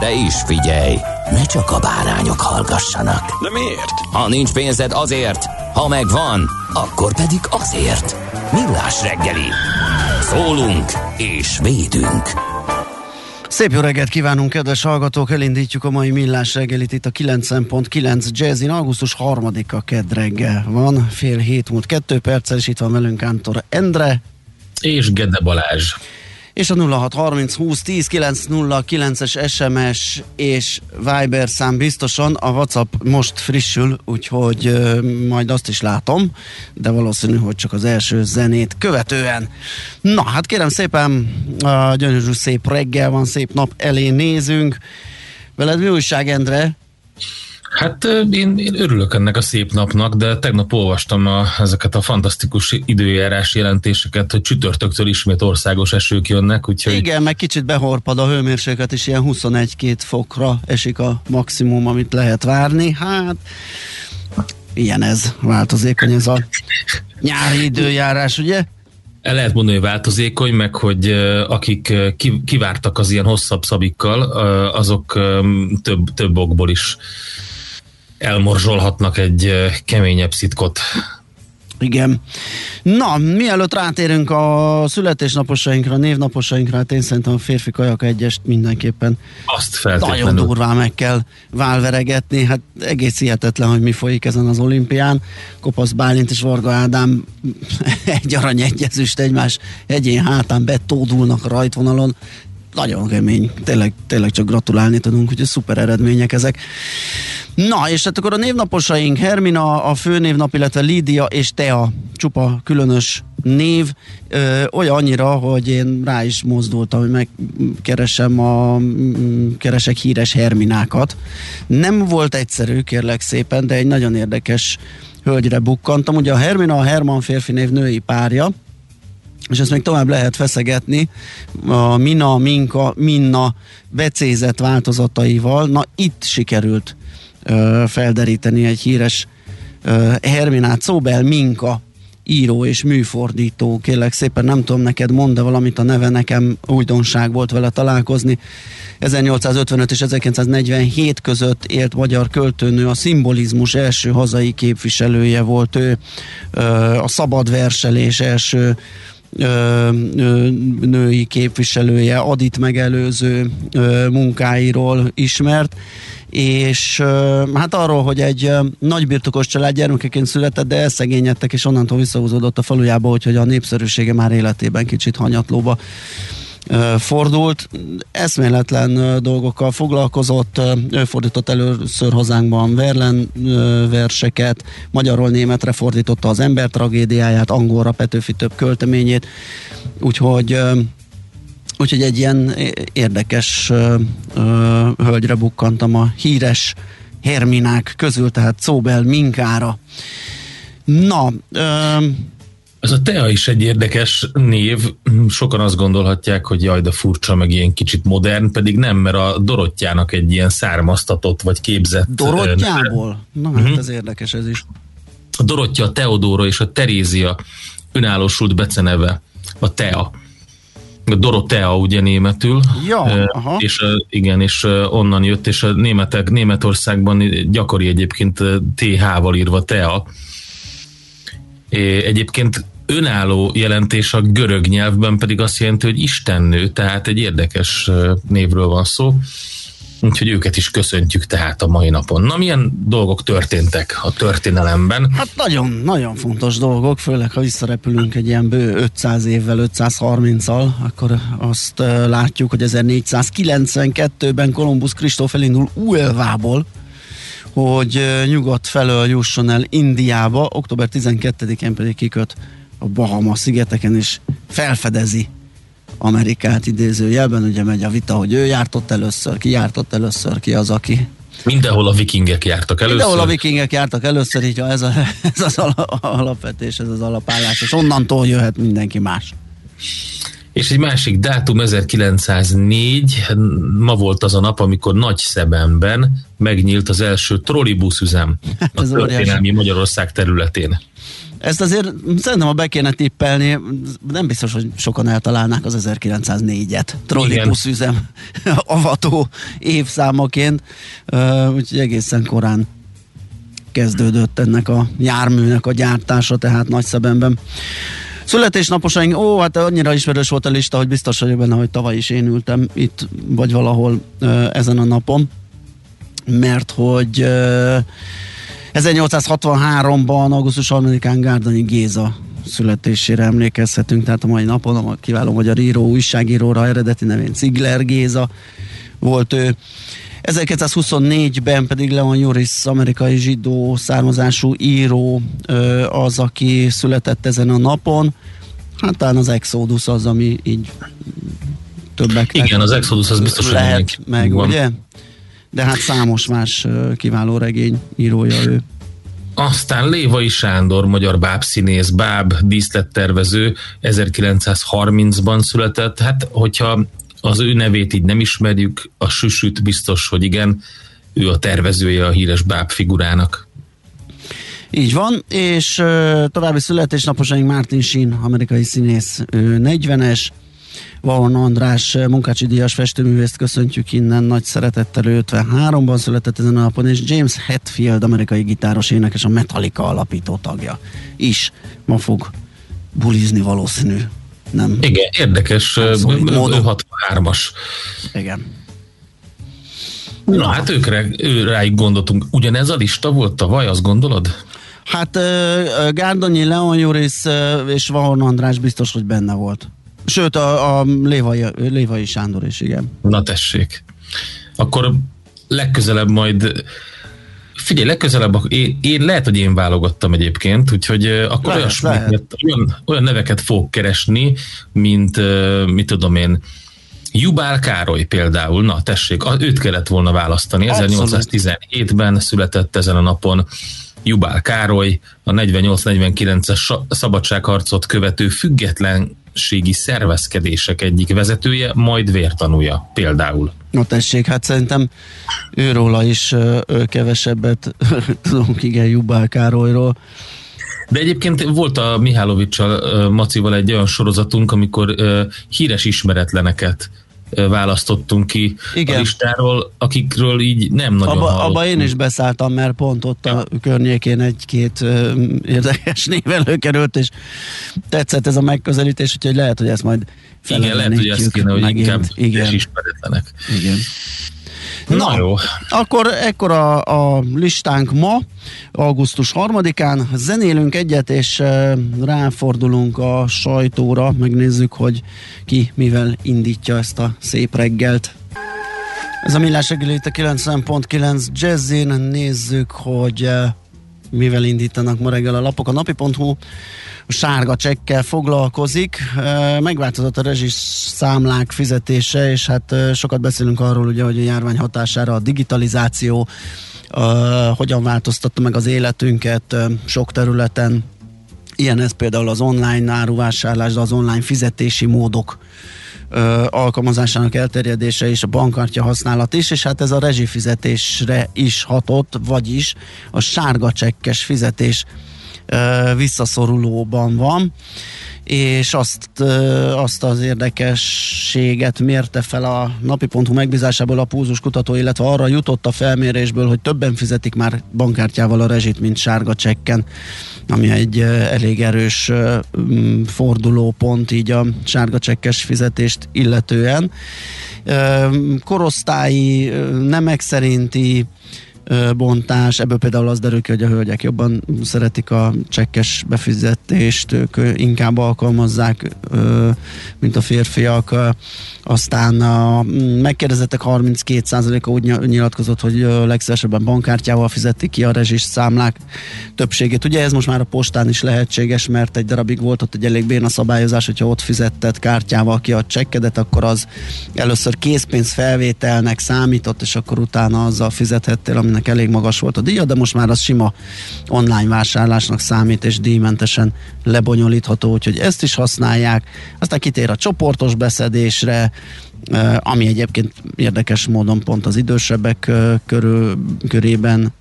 De is figyelj, ne csak a bárányok hallgassanak. De miért? Ha nincs pénzed azért, ha megvan, akkor pedig azért. Millás reggeli. Szólunk és védünk. Szép jó reggelt kívánunk, kedves hallgatók! Elindítjuk a mai millás reggelit itt a 9.9 Jazzin. Augusztus 3-a kedd reggel van, fél hét múlt kettő perccel, és itt van velünk Kántor Endre. És Gede Balázs és a 0630 20 10 909-es SMS és Viber szám biztosan, a WhatsApp most frissül, úgyhogy uh, majd azt is látom, de valószínű, hogy csak az első zenét követően. Na, hát kérem szépen, a gyönyörű szép reggel van, szép nap elé nézünk. Veled mi újság, Endre? Hát én, én örülök ennek a szép napnak, de tegnap olvastam a, ezeket a fantasztikus időjárás jelentéseket, hogy csütörtöktől ismét országos esők jönnek, úgyhogy... Igen, meg kicsit behorpad a hőmérséklet, és ilyen 21-2 fokra esik a maximum, amit lehet várni. Hát, ilyen ez, változékony ez a nyári időjárás, ugye? El lehet mondani, hogy változékony, meg hogy akik kivártak az ilyen hosszabb szabikkal, azok több, több okból is elmorzsolhatnak egy keményebb szitkot. Igen. Na, mielőtt rátérünk a születésnaposainkra, névnaposainkra, hát én szerintem a férfi kajak egyest mindenképpen Azt feltétlenül. nagyon durván meg kell válveregetni. Hát egész hihetetlen, hogy mi folyik ezen az olimpián. Kopasz Bálint és Varga Ádám egy arany egyezüst egymás egyén hátán betódulnak a rajtvonalon nagyon kemény, tényleg, tényleg csak gratulálni tudunk, hogy szuper eredmények ezek. Na, és hát akkor a névnaposaink, Hermina a főnévnap, illetve Lídia és Tea, csupa különös név, ö, olyan annyira, hogy én rá is mozdultam, hogy megkeresem a keresek híres Herminákat. Nem volt egyszerű, kérlek szépen, de egy nagyon érdekes hölgyre bukkantam. Ugye a Hermina a Herman férfi név női párja, és ezt még tovább lehet feszegetni a Mina, Minka, Minna becézett változataival. Na itt sikerült ö, felderíteni egy híres ö, Herminát, Szóbel Minka író és műfordító, kérlek szépen nem tudom neked mond, de valamit a neve nekem újdonság volt vele találkozni. 1855 és 1947 között élt magyar költőnő, a szimbolizmus első hazai képviselője volt ő, a szabad verselés első női képviselője, Adit megelőző munkáiról ismert, és hát arról, hogy egy nagybirtokos család gyermekeként született, de elszegényedtek, és onnantól visszahúzódott a falujába, úgyhogy a népszerűsége már életében kicsit hanyatlóba fordult. Eszméletlen dolgokkal foglalkozott, ő fordított először hazánkban Verlen verseket, magyarról németre fordította az ember tragédiáját, angolra Petőfi több költeményét, úgyhogy úgyhogy egy ilyen érdekes hölgyre bukkantam a híres Herminák közül, tehát Szóbel Minkára. Na, ez a Tea is egy érdekes név. Sokan azt gondolhatják, hogy jaj, de furcsa, meg ilyen kicsit modern, pedig nem, mert a Dorottyának egy ilyen származtatott vagy képzett... Dorottyából? Na hát uh-huh. ez érdekes ez is. A Dorottya, a Teodóra és a Terézia önállósult beceneve, a Tea. A Dorotea ugye németül. Ja, aha. És igen, és onnan jött, és a németek, Németországban gyakori egyébként TH-val írva Tea. Egyébként önálló jelentés a görög nyelvben pedig azt jelenti, hogy istennő, tehát egy érdekes névről van szó. Úgyhogy őket is köszöntjük tehát a mai napon. Na, milyen dolgok történtek a történelemben? Hát nagyon, nagyon fontos dolgok, főleg ha visszarepülünk egy ilyen bő 500 évvel, 530-al, akkor azt látjuk, hogy 1492-ben Kolumbusz Kristóf elindul Uelvából, hogy nyugat felől jusson el Indiába, október 12-én pedig kiköt a Bahama szigeteken, és felfedezi Amerikát idézőjelben, ugye megy a vita, hogy ő jártott először, ki jártott először, ki az, aki Mindenhol a vikingek jártak először. Mindenhol a vikingek jártak először, így ez, a, ez az alapvetés, ez az alapállás, és onnantól jöhet mindenki más. És egy másik dátum 1904, ma volt az a nap, amikor Nagy Szebenben megnyílt az első trollibuszüzem hát a történelmi Magyarország területén. Ezt azért szerintem, ha be kéne tippelni, nem biztos, hogy sokan eltalálnák az 1904-et. Trollibusz üzem avató évszámaként, úgyhogy egészen korán kezdődött ennek a járműnek a gyártása, tehát nagy szebenben. Születésnaposaink, ó, hát annyira ismerős volt a lista, hogy biztos vagyok benne, hogy tavaly is én ültem itt, vagy valahol ezen a napon, mert hogy 1863-ban, augusztus 3-án Gárdonyi Géza születésére emlékezhetünk, tehát a mai napon a kiváló magyar író, újságíróra eredeti nevén Cigler Géza volt ő. 1924-ben pedig Leon Juris, amerikai zsidó származású író az, aki született ezen a napon. Hát talán az Exodus az, ami így többek. Igen, az Exodus az biztos, lehet meg, van. ugye? De hát számos más kiváló regény írója ő. Aztán Lévai Sándor, magyar bábszínész, báb, díszlettervező, 1930-ban született. Hát, hogyha az ő nevét így nem ismerjük, a süsüt biztos, hogy igen, ő a tervezője a híres báb figurának. Így van, és további születésnaposaink Martin Sheen, amerikai színész, ő 40-es, Vaon András munkácsi díjas festőművészt köszöntjük innen nagy szeretettel 53-ban született ezen a napon, és James Hetfield, amerikai gitáros énekes, a Metallica alapító tagja is ma fog bulizni valószínű. Nem? Igen, érdekes, módon. 63-as. Igen. Na, Na hát őkre, ő ráig gondoltunk. Ugyanez a lista volt tavaly, azt gondolod? Hát uh, Gárdonyi, Leon Juris és Vahon András biztos, hogy benne volt. Sőt, a, a Lévai, Lévai Sándor is, igen. Na tessék. Akkor legközelebb majd Figyelj, legközelebb, én, én lehet, hogy én válogattam egyébként, úgyhogy akkor lehet, olyasmiket, olyan, olyan neveket fogok keresni, mint, mit tudom én, Jubál Károly például, na tessék, őt kellett volna választani. 1817-ben született ezen a napon Jubál Károly, a 48-49-es szabadságharcot követő független ellenzégi szervezkedések egyik vezetője, majd vértanúja például. Na tessék, hát szerintem őróla is ö, kevesebbet tudunk, igen, Jubál Károlyról. De egyébként volt a Mihálovicsal, Macival egy olyan sorozatunk, amikor híres ismeretleneket választottunk ki Igen. a listáról, akikről így nem nagyon abba, abba én is beszálltam, mert pont ott ja. a környékén egy-két érdekes név előkerült, és tetszett ez a megközelítés, úgyhogy lehet, hogy ezt majd Igen, lehet, hogy ezt kéne, hogy megint. inkább Igen. ismeretlenek. Igen. Na, Na jó. Akkor ekkor a, a listánk ma, augusztus 3-án. Zenélünk egyet, és ráfordulunk a sajtóra, megnézzük, hogy ki mivel indítja ezt a szép reggelt. Ez a millás reggel itt a 90.9 Jazzin. Nézzük, hogy mivel indítanak ma reggel a lapok. A napi.hu a sárga csekkel foglalkozik. Megváltozott a számlák fizetése, és hát sokat beszélünk arról, ugye, hogy a járvány hatására a digitalizáció hogyan változtatta meg az életünket sok területen. Ilyen ez például az online áruvásárlás, de az online fizetési módok alkalmazásának elterjedése és a bankkártya használat is, és hát ez a rezsifizetésre is hatott, vagyis a sárga csekkes fizetés visszaszorulóban van és azt, azt az érdekességet mérte fel a napi.hu megbízásából a púzus kutató, illetve arra jutott a felmérésből, hogy többen fizetik már bankkártyával a rezsit, mint sárga csekken. Ami egy elég erős fordulópont így a sárga csekkes fizetést illetően. Korosztályi, nemek szerinti bontás, ebből például az derül ki, hogy a hölgyek jobban szeretik a csekkes befizetést, ők inkább alkalmazzák, mint a férfiak. Aztán a megkérdezettek 32%-a úgy nyilatkozott, hogy legszívesebben bankkártyával fizetik ki a rezsis számlák többségét. Ugye ez most már a postán is lehetséges, mert egy darabig volt ott egy elég béna szabályozás, hogyha ott fizetted kártyával ki a csekkedet, akkor az először készpénz felvételnek számított, és akkor utána azzal fizethettél, ami aminek elég magas volt a díja, de most már az sima online vásárlásnak számít, és díjmentesen lebonyolítható, úgyhogy ezt is használják. Aztán kitér a csoportos beszedésre, ami egyébként érdekes módon pont az idősebbek körül, körében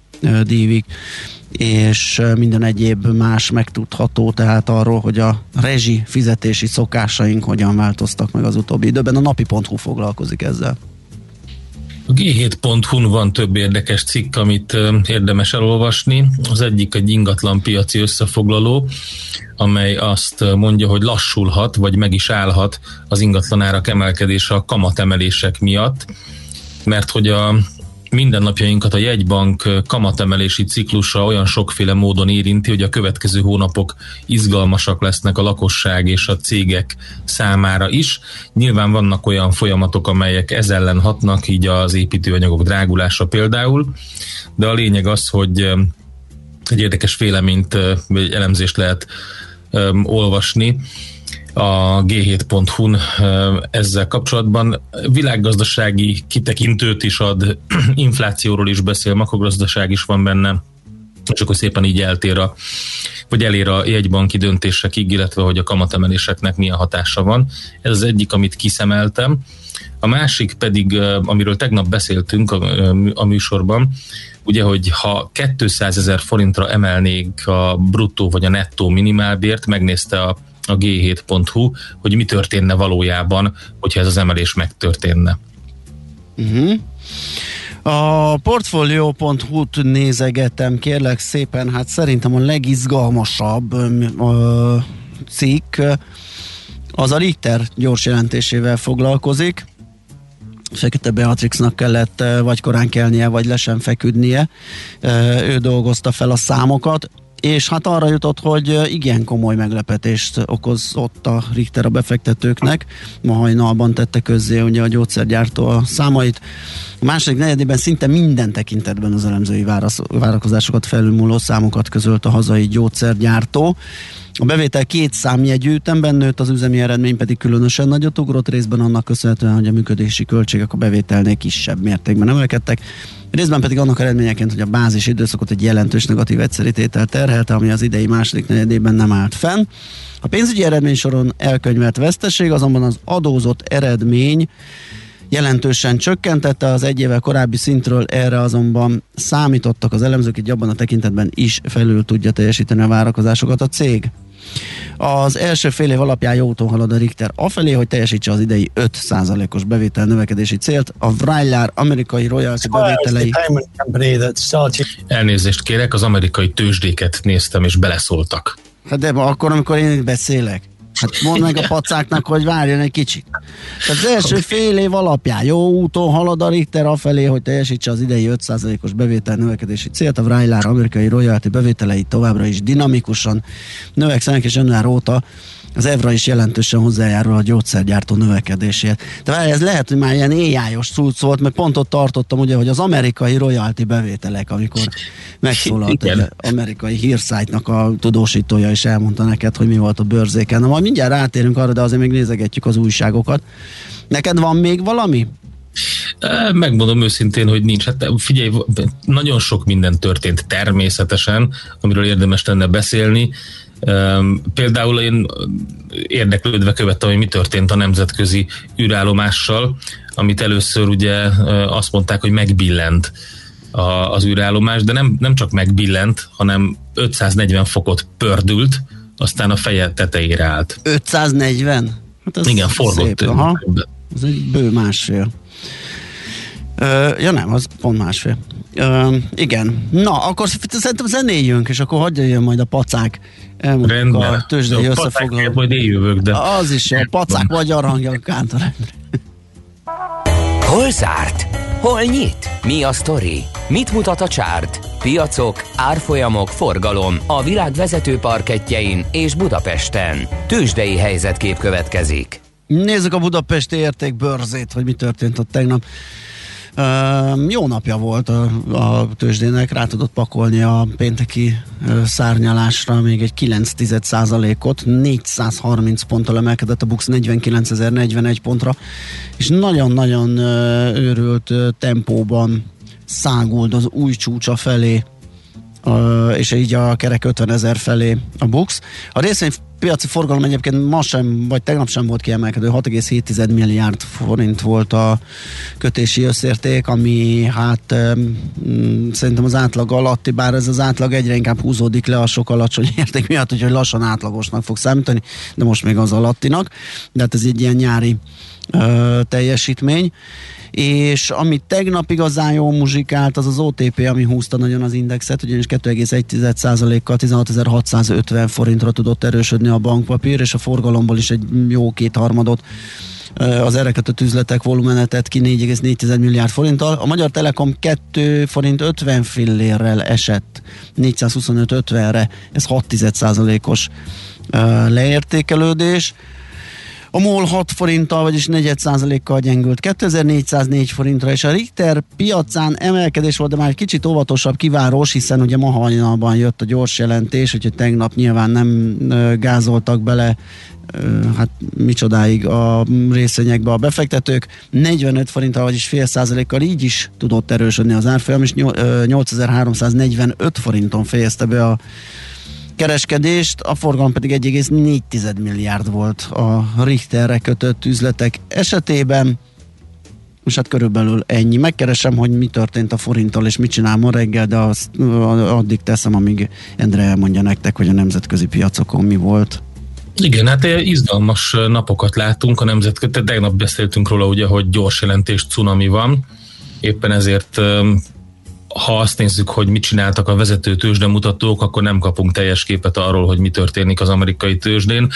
dívik, és minden egyéb más megtudható, tehát arról, hogy a rezsi fizetési szokásaink hogyan változtak meg az utóbbi időben. A napi.hu foglalkozik ezzel. A G7.hu-n van több érdekes cikk, amit érdemes elolvasni. Az egyik egy ingatlan piaci összefoglaló, amely azt mondja, hogy lassulhat, vagy meg is állhat az ingatlanárak emelkedése a kamatemelések miatt, mert hogy a mindennapjainkat a jegybank kamatemelési ciklusa olyan sokféle módon érinti, hogy a következő hónapok izgalmasak lesznek a lakosság és a cégek számára is. Nyilván vannak olyan folyamatok, amelyek ez ellen hatnak, így az építőanyagok drágulása például, de a lényeg az, hogy egy érdekes véleményt, vagy elemzést lehet olvasni a G7.hu-n ezzel kapcsolatban. Világgazdasági kitekintőt is ad, inflációról is beszél, makrogazdaság is van benne, és akkor szépen így eltér a, vagy elér a jegybanki döntésekig, illetve hogy a kamatemeléseknek milyen hatása van. Ez az egyik, amit kiszemeltem. A másik pedig, amiről tegnap beszéltünk a, a műsorban, ugye, hogy ha 200 ezer forintra emelnék a bruttó vagy a nettó minimálbért, megnézte a a g7.hu, hogy mi történne valójában, hogyha ez az emelés megtörténne. Uh-huh. A portfolio.hu-t nézegetem, kérlek szépen, hát szerintem a legizgalmasabb ö, cikk az a Richter gyors jelentésével foglalkozik. Fekete Beatrixnak kellett vagy korán kelnie, vagy lesen feküdnie. Ő dolgozta fel a számokat és hát arra jutott, hogy igen komoly meglepetést okozott a Richter a befektetőknek. Ma hajnalban tette közzé ugye a gyógyszergyártó a számait. A második negyedében szinte minden tekintetben az elemzői várakozásokat felülmúló számokat közölt a hazai gyógyszergyártó. A bevétel két számjegyű ütemben nőtt, az üzemi eredmény pedig különösen nagyot ugrott részben annak köszönhetően, hogy a működési költségek a bevételnél kisebb mértékben emelkedtek. Részben pedig annak eredményeként, hogy a bázis időszakot egy jelentős negatív egyszerítétel terhelte, ami az idei második negyedében nem állt fenn. A pénzügyi eredmény soron elkönyvelt veszteség, azonban az adózott eredmény jelentősen csökkentette az egy évvel korábbi szintről, erre azonban számítottak az elemzők, hogy abban a tekintetben is felül tudja teljesíteni a várakozásokat a cég. Az első fél év alapján jó úton halad a Richter afelé, hogy teljesítse az idei 5%-os bevétel növekedési célt. A Vrajlár amerikai royalty bevételei... Elnézést kérek, az amerikai tőzsdéket néztem és beleszóltak. Hát de akkor, amikor én beszélek. Hát mondd meg a pacáknak, hogy várjon egy kicsit. Tehát az első fél év alapján jó úton halad a Richter afelé, hogy teljesítse az idei 5%-os bevétel növekedési célt. A Vrajlár amerikai royalty bevételei továbbra is dinamikusan növekszenek, és január óta az Evra is jelentősen hozzájárul a gyógyszergyártó növekedéséhez. De várj, ez lehet, hogy már ilyen éjájos cucc volt, mert pont ott tartottam ugye, hogy az amerikai royalty bevételek, amikor megszólalt egy amerikai hírszájtnak a tudósítója is elmondta neked, hogy mi volt a bőrzéken. Na majd mindjárt rátérünk arra, de azért még nézegetjük az újságokat. Neked van még valami? Megmondom őszintén, hogy nincs. Hát figyelj, nagyon sok minden történt természetesen, amiről érdemes lenne beszélni. Például én érdeklődve követtem, hogy mi történt a nemzetközi űrállomással, amit először ugye azt mondták, hogy megbillent az űrállomás, de nem, nem csak megbillent, hanem 540 fokot pördült, aztán a feje tetejére állt. 540? Hát Igen, forgott. Szép, aha. Ez egy bő másfél. Ö, ja nem, az pont másfél. Ö, igen. Na, akkor szerintem zenéljünk, és akkor hagyja jön majd a pacák. Elmondjuk Rendben. a tőzsdei összefoglaló. majd én jövök, de... Az is a pacák magyar hangja a kántor. Hol zárt? Hol nyit? Mi a sztori? Mit mutat a csárt? Piacok, árfolyamok, forgalom a világ vezető parketjein és Budapesten. Tőzsdei helyzetkép következik. Nézzük a budapesti értékbörzét, hogy mi történt ott tegnap. Jó napja volt a, a tőzsdének, rá tudott pakolni a pénteki szárnyalásra még egy 9% ot 430 ponttal emelkedett a Bux 49.041 pontra, és nagyon-nagyon őrült tempóban száguld az új csúcsa felé és így a kerek 50 ezer felé a Bux. A részvény piaci forgalom egyébként ma sem, vagy tegnap sem volt kiemelkedő, 6,7 milliárd forint volt a kötési összérték, ami hát szerintem az átlag alatti, bár ez az átlag egyre inkább húzódik le a sok alacsony érték miatt, úgyhogy lassan átlagosnak fog számítani, de most még az alattinak, de hát ez egy ilyen nyári uh, teljesítmény és ami tegnap igazán jó muzsikált, az az OTP, ami húzta nagyon az indexet, ugyanis 2,1%-kal 16.650 forintra tudott erősödni a bankpapír, és a forgalomból is egy jó kétharmadot az ereket üzletek volumenetet ki 4,4 milliárd forinttal. A Magyar Telekom 2 forint 50 fillérrel esett 425-50-re, ez 6 os leértékelődés. A MOL 6 forinttal, vagyis 4% kal gyengült 2404 forintra, és a Richter piacán emelkedés volt, de már egy kicsit óvatosabb, kivárós, hiszen ugye ma hajnalban jött a gyors jelentés, úgyhogy tegnap nyilván nem gázoltak bele hát micsodáig a részvényekbe a befektetők. 45 forinttal, vagyis fél százalékkal így is tudott erősödni az árfolyam, és 8345 forinton fejezte be a kereskedést, a forgalom pedig 1,4 milliárd volt a Richterre kötött üzletek esetében. És hát körülbelül ennyi. Megkeresem, hogy mi történt a forinttal, és mit csinál ma reggel, de azt addig teszem, amíg Endre elmondja nektek, hogy a nemzetközi piacokon mi volt. Igen, hát izgalmas napokat látunk a nemzetközi, tegnap beszéltünk róla ugye, hogy gyors jelentés cunami van, éppen ezért ha azt nézzük, hogy mit csináltak a vezető tőzsdemutatók, akkor nem kapunk teljes képet arról, hogy mi történik az amerikai tőzsdén,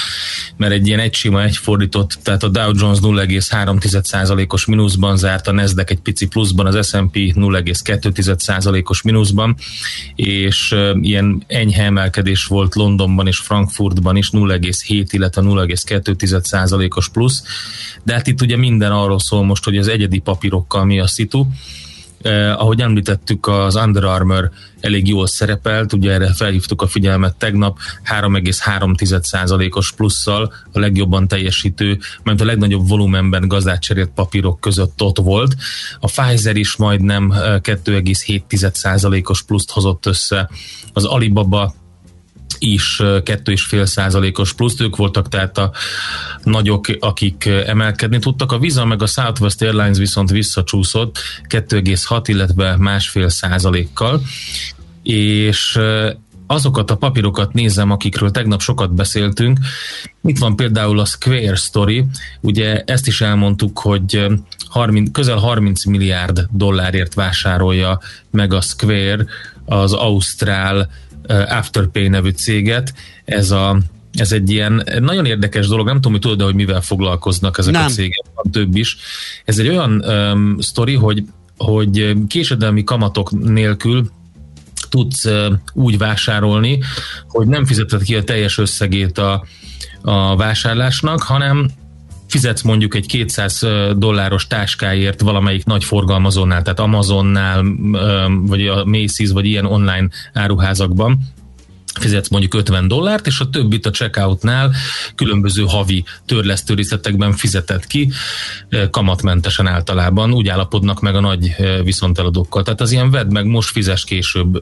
mert egy ilyen egysima, egyfordított, tehát a Dow Jones 0,3%-os mínuszban zárt, a Nasdaq egy pici pluszban, az S&P 0,2%-os mínuszban, és ilyen enyhe emelkedés volt Londonban és Frankfurtban is 0,7, illetve 0,2%-os plusz, de hát itt ugye minden arról szól most, hogy az egyedi papírokkal mi a szitu, Eh, ahogy említettük, az Under Armour elég jól szerepelt, ugye erre felhívtuk a figyelmet tegnap, 3,3%-os plusszal a legjobban teljesítő, mert a legnagyobb volumenben gazdát cserélt papírok között ott volt. A Pfizer is majdnem 2,7%-os pluszt hozott össze, az Alibaba is 2,5 százalékos plusz, ők voltak tehát a nagyok, akik emelkedni tudtak. A Visa meg a Southwest Airlines viszont visszacsúszott 2,6, illetve másfél százalékkal, és azokat a papírokat nézem, akikről tegnap sokat beszéltünk. Itt van például a Square Story, ugye ezt is elmondtuk, hogy 30, közel 30 milliárd dollárért vásárolja meg a Square az Ausztrál Afterpay nevű céget. Ez a ez egy ilyen nagyon érdekes dolog, nem tudom, hogy tudod, hogy mivel foglalkoznak ezek nem. a cégek, van több is. Ez egy olyan um, sztori, hogy, hogy késedelmi kamatok nélkül tudsz uh, úgy vásárolni, hogy nem fizeted ki a teljes összegét a, a vásárlásnak, hanem fizetsz mondjuk egy 200 dolláros táskáért valamelyik nagy forgalmazónál, tehát Amazonnál, vagy a Macy's, vagy ilyen online áruházakban, fizetsz mondjuk 50 dollárt, és a többit a checkoutnál különböző havi törlesztő részletekben fizetett ki, kamatmentesen általában, úgy állapodnak meg a nagy viszonteladókkal. Tehát az ilyen vedd meg, most fizes később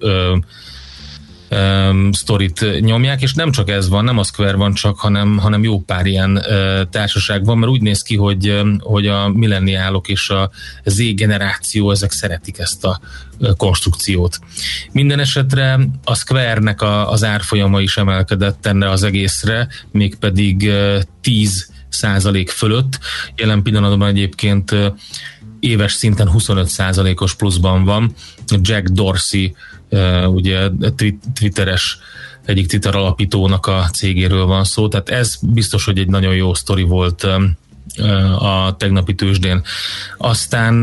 um, sztorit nyomják, és nem csak ez van, nem a Square van csak, hanem, hanem jó pár ilyen társaság van, mert úgy néz ki, hogy, hogy a milleniálok és a Z generáció, ezek szeretik ezt a konstrukciót. Minden esetre a Square-nek a, az árfolyama is emelkedett enne az egészre, mégpedig uh, 10 százalék fölött. Jelen pillanatban egyébként éves szinten 25%-os pluszban van. Jack Dorsey, ugye twitteres egyik Twitter alapítónak a cégéről van szó, tehát ez biztos, hogy egy nagyon jó sztori volt a tegnapi tőzsdén. Aztán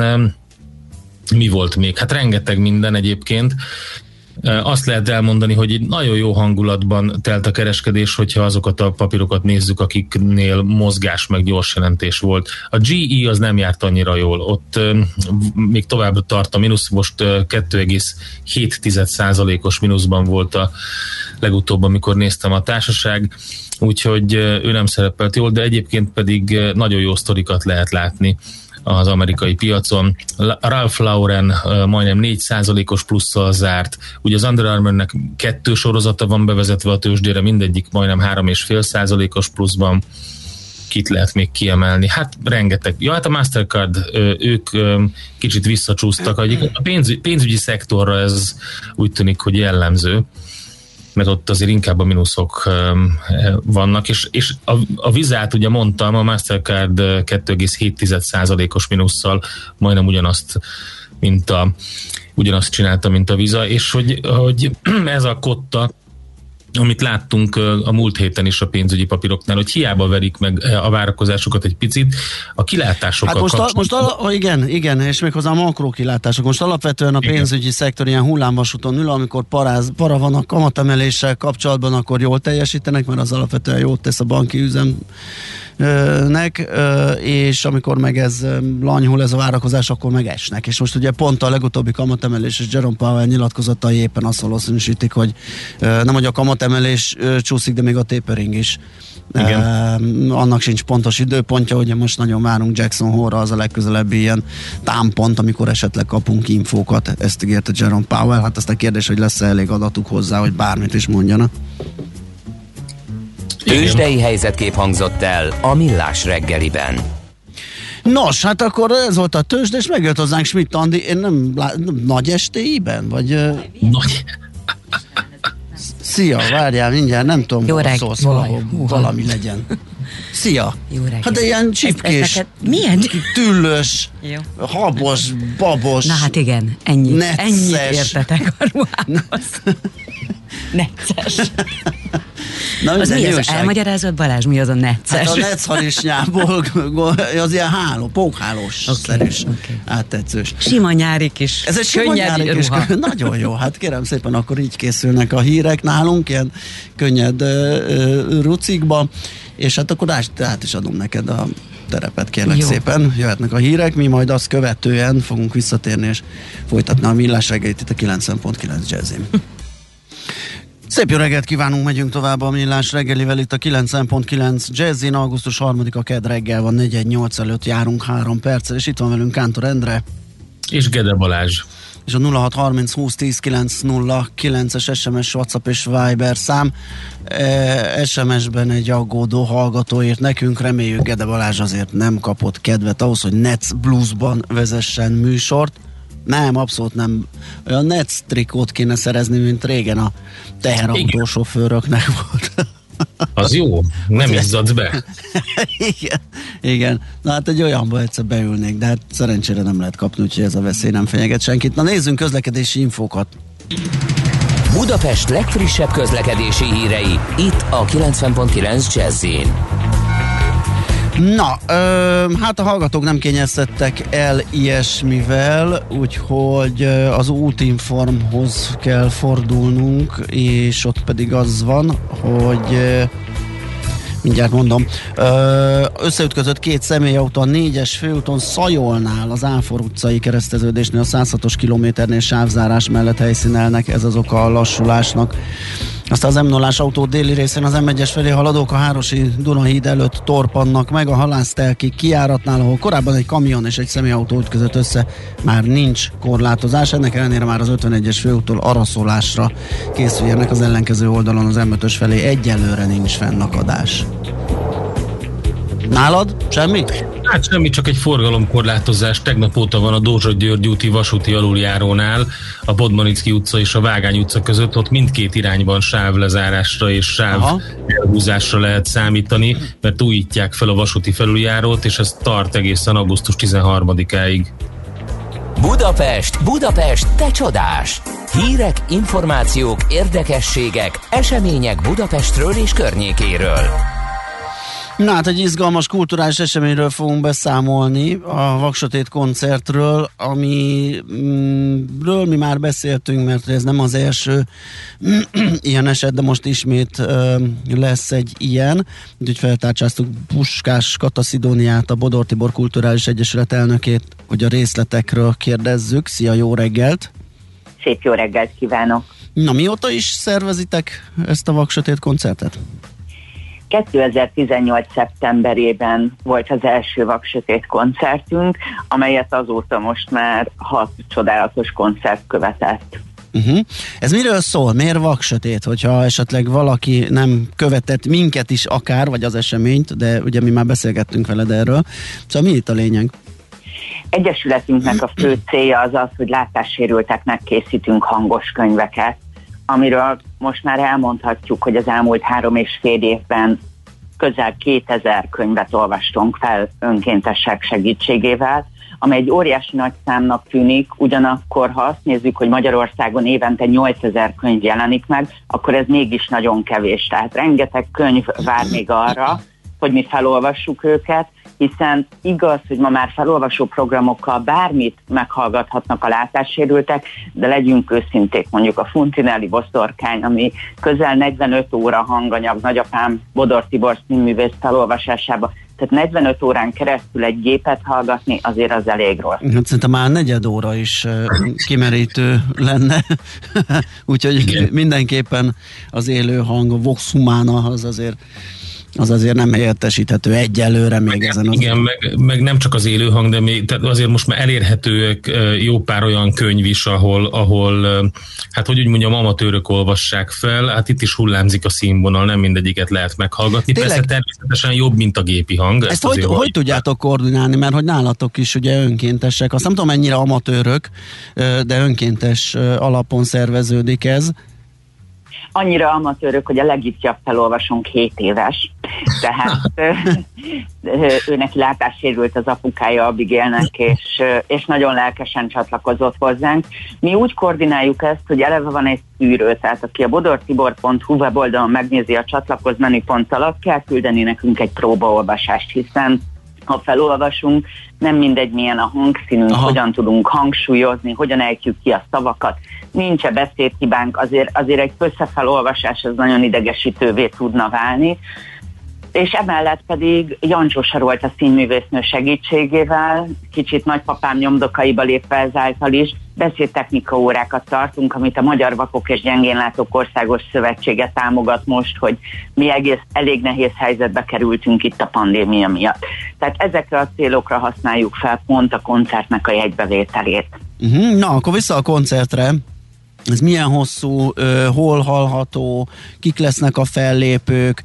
mi volt még? Hát rengeteg minden egyébként. Azt lehet elmondani, hogy egy nagyon jó hangulatban telt a kereskedés, hogyha azokat a papírokat nézzük, akiknél mozgás meg gyors jelentés volt. A GE az nem járt annyira jól. Ott még tovább tart a mínusz, most 2,7%-os mínuszban volt a legutóbb, amikor néztem a társaság, úgyhogy ő nem szerepelt jól, de egyébként pedig nagyon jó sztorikat lehet látni az amerikai piacon. Ralph Lauren majdnem 4%-os plusszal zárt. Ugye az Under Armournek kettő sorozata van bevezetve a tőzsdére, mindegyik majdnem 3,5%-os pluszban kit lehet még kiemelni? Hát rengeteg. Ja, hát a Mastercard, ők kicsit visszacsúsztak. A pénzügyi szektorra ez úgy tűnik, hogy jellemző mert ott azért inkább a mínuszok vannak, és, és a, a vizát ugye mondtam, a Mastercard 2,7%-os mínusszal majdnem ugyanazt, mint a ugyanazt csinálta, mint a Visa, és hogy, hogy ez a kotta amit láttunk a múlt héten is a pénzügyi papíroknál, hogy hiába verik meg a várakozásokat egy picit, a kilátásokkal hát most, a, most a, igen, igen, és méghozzá a makró kilátások. Most alapvetően a pénzügyi igen. szektor ilyen hullámvasúton ül, amikor paráz, para van a kamatemeléssel kapcsolatban, akkor jól teljesítenek, mert az alapvetően jót tesz a banki üzem nek, és amikor meg ez lanyhul ez a várakozás, akkor meg esnek. És most ugye pont a legutóbbi kamatemelés és Jerome Powell nyilatkozatai éppen azt valószínűsítik, hogy nem hogy a kamatemelés csúszik, de még a tapering is. Igen. Uh, annak sincs pontos időpontja, ugye most nagyon várunk Jackson Hole-ra, az a legközelebbi ilyen támpont, amikor esetleg kapunk infókat, ezt ígérte Jerome Powell, hát azt a kérdés, hogy lesz-e elég adatuk hozzá, hogy bármit is mondjanak. Tőzsdei helyzetkép hangzott el a Millás reggeliben. Nos, hát akkor ez volt a tőzsde, és megjött hozzánk Schmidt Andi, én nem, lá- nem nagy estéiben, vagy... Nagy. Szia, várjál, mindjárt, nem tudom, Jó reg- szólsz, valahol, valami legyen. Szia! Jó reggelt. Hát ilyen csipkés, neked milyen? tüllös, Jó. habos, babos, Na hát igen, ennyi, Necces. ennyit értetek a ruhához. Necces. Na, Az mi az? Elmagyarázod Balázs, mi az a necces? Hát a necharisnyából az ilyen háló, pókhálós Oké, szerűs, oké. áttetszős. Sima nyári kis, Ez egy sima nyári kis, ruha. nagyon jó, hát kérem szépen, akkor így készülnek a hírek nálunk, ilyen könnyed ö, rucikba, és hát akkor át, át is adom neked a terepet, kérlek Jó. szépen, jöhetnek a hírek, mi majd azt követően fogunk visszatérni és folytatni a millás reggelit itt a 90.9 jazzim. Szép jó reggelt kívánunk, megyünk tovább a millás reggelivel itt a 90.9 Jazzin, augusztus 3-a kedd reggel van, 418 előtt járunk 3 perccel, és itt van velünk Kántor Endre, És Gede Balázs. és a 0630 20 10 909-es SMS, WhatsApp és Viber szám. E, SMS-ben egy aggódó hallgató írt nekünk, reméljük Gede Balázs azért nem kapott kedvet ahhoz, hogy Netz Bluesban vezessen műsort. Nem, abszolút nem. Olyan Netz trikót kéne szerezni, mint régen a teherautósofőröknek volt. Az jó, nem izzadsz be. igen, igen. Na hát egy olyanba egyszer beülnék, de hát szerencsére nem lehet kapni, úgyhogy ez a veszély nem fenyeget senkit. Na nézzünk közlekedési infókat. Budapest legfrissebb közlekedési hírei, itt a 90.9 jazz Na, ö, hát a hallgatók nem kényeztettek el ilyesmivel, úgyhogy az útinformhoz kell fordulnunk, és ott pedig az van, hogy mindjárt mondom, összeütközött két személyautó a négyes főúton Szajolnál, az Áfor utcai kereszteződésnél a 106-os kilométernél sávzárás mellett helyszínelnek, ez az oka a lassulásnak. Aztán az m 0 autó déli részén az M1-es felé haladók a Hárosi Dunahíd előtt torpannak meg. A halásztelki kiáratnál, ahol korábban egy kamion és egy személyautó ütközött össze, már nincs korlátozás, ennek ellenére már az 51-es főúttól araszolásra készüljenek az ellenkező oldalon az M5-ös felé. Egyelőre nincs fennakadás. Nálad? Semmi? Hát semmi, csak egy forgalomkorlátozás. Tegnap óta van a Dózsa György úti vasúti aluljárónál, a Bodmanicki utca és a Vágány utca között, ott mindkét irányban sávlezárásra és sáv Aha. elhúzásra lehet számítani, mert újítják fel a vasúti felüljárót, és ez tart egészen augusztus 13-áig. Budapest, Budapest, te csodás! Hírek, információk, érdekességek, események Budapestről és környékéről. Na hát egy izgalmas kulturális eseményről fogunk beszámolni, a Vaksotét koncertről, amiről mi már beszéltünk, mert ez nem az első ilyen eset, de most ismét ö, lesz egy ilyen. Úgyhogy feltárcsáztuk Puskás Kataszidóniát, a Bodor Tibor Kulturális Egyesület elnökét, hogy a részletekről kérdezzük. Szia, jó reggelt! Szép jó reggelt kívánok! Na, mióta is szervezitek ezt a Vaksotét koncertet? 2018. szeptemberében volt az első Vaksötét koncertünk, amelyet azóta most már hat csodálatos koncert követett. Uh-huh. Ez miről szól? Miért vaksötét? Hogyha esetleg valaki nem követett minket is akár, vagy az eseményt, de ugye mi már beszélgettünk veled erről. Szóval mi itt a lényeg? Egyesületünknek a fő célja az az, hogy látássérülteknek készítünk hangos könyveket, amiről most már elmondhatjuk, hogy az elmúlt három és fél évben közel 2000 könyvet olvastunk fel önkéntesek segítségével, amely egy óriási nagy számnak tűnik, ugyanakkor ha azt nézzük, hogy Magyarországon évente 8000 könyv jelenik meg, akkor ez mégis nagyon kevés. Tehát rengeteg könyv vár még arra, hogy mi felolvassuk őket, hiszen igaz, hogy ma már felolvasó programokkal bármit meghallgathatnak a látássérültek, de legyünk őszinték, mondjuk a Funtinelli boszorkány, ami közel 45 óra hanganyag nagyapám Bodor Tibor színművész felolvasásába, tehát 45 órán keresztül egy gépet hallgatni azért az elég rossz. Hát szerintem már negyed óra is kimerítő lenne, úgyhogy Igen. mindenképpen az élő hang, a Vox Humana az azért az azért nem értesíthető egyelőre még igen, ezen az... Igen, meg, meg nem csak az élő hang, de még, tehát azért most már elérhetőek jó pár olyan könyv is, ahol, ahol hát hogy úgy mondjam, amatőrök olvassák fel, hát itt is hullámzik a színvonal, nem mindegyiket lehet meghallgatni. Tényleg? Persze természetesen jobb, mint a gépi hang. Ezt, ezt hogy, hogy tudjátok koordinálni, mert hogy nálatok is ugye önkéntesek, azt nem tudom mennyire amatőrök, de önkéntes alapon szerveződik ez annyira amatőrök, hogy a legitjabb felolvasónk 7 éves, tehát ő neki látássérült az apukája Abigélnek, és, és nagyon lelkesen csatlakozott hozzánk. Mi úgy koordináljuk ezt, hogy eleve van egy szűrő, tehát aki a bodortibor.hu weboldalon megnézi a csatlakoz menüpont alatt, kell küldeni nekünk egy próbaolvasást, hiszen ha felolvasunk, nem mindegy milyen a hangszínünk, Aha. hogyan tudunk hangsúlyozni, hogyan ejtjük ki a szavakat. Nincs-e beszédhibánk, azért, azért egy összefelolvasás az nagyon idegesítővé tudna válni és emellett pedig Jancsó Sarolt a színművésznő segítségével, kicsit nagypapám nyomdokaiba lépve ezáltal is, beszédtechnika órákat tartunk, amit a Magyar Vakok és Gyengénlátók Országos Szövetsége támogat most, hogy mi egész elég nehéz helyzetbe kerültünk itt a pandémia miatt. Tehát ezekre a célokra használjuk fel pont a koncertnek a jegybevételét. Uh-huh. Na, akkor vissza a koncertre. Ez milyen hosszú, hol hallható, kik lesznek a fellépők,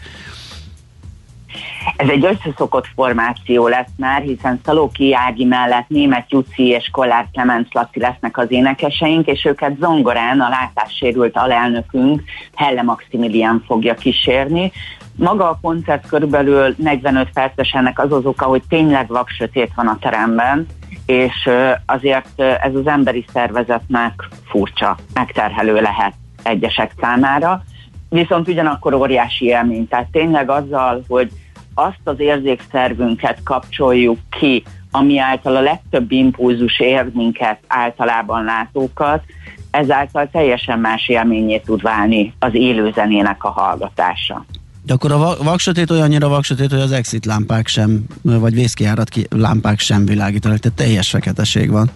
ez egy összeszokott formáció lesz már, hiszen Szalóki Ági mellett Német Juci és Kollár Clemens Laci lesznek az énekeseink, és őket zongorán a látássérült alelnökünk Helle Maximilian fogja kísérni. Maga a koncert körülbelül 45 perces ennek az az oka, hogy tényleg vaksötét van a teremben, és azért ez az emberi szervezetnek furcsa, megterhelő lehet egyesek számára, viszont ugyanakkor óriási élmény. Tehát tényleg azzal, hogy azt az érzékszervünket kapcsoljuk ki, ami által a legtöbb impulzus ér minket, általában látókat, ezáltal teljesen más élményét tud válni az élőzenének a hallgatása. De akkor a vaksötét olyannyira vaksötét, hogy az exit lámpák sem, vagy vészkiárat ki, lámpák sem világítanak, tehát teljes feketeség van.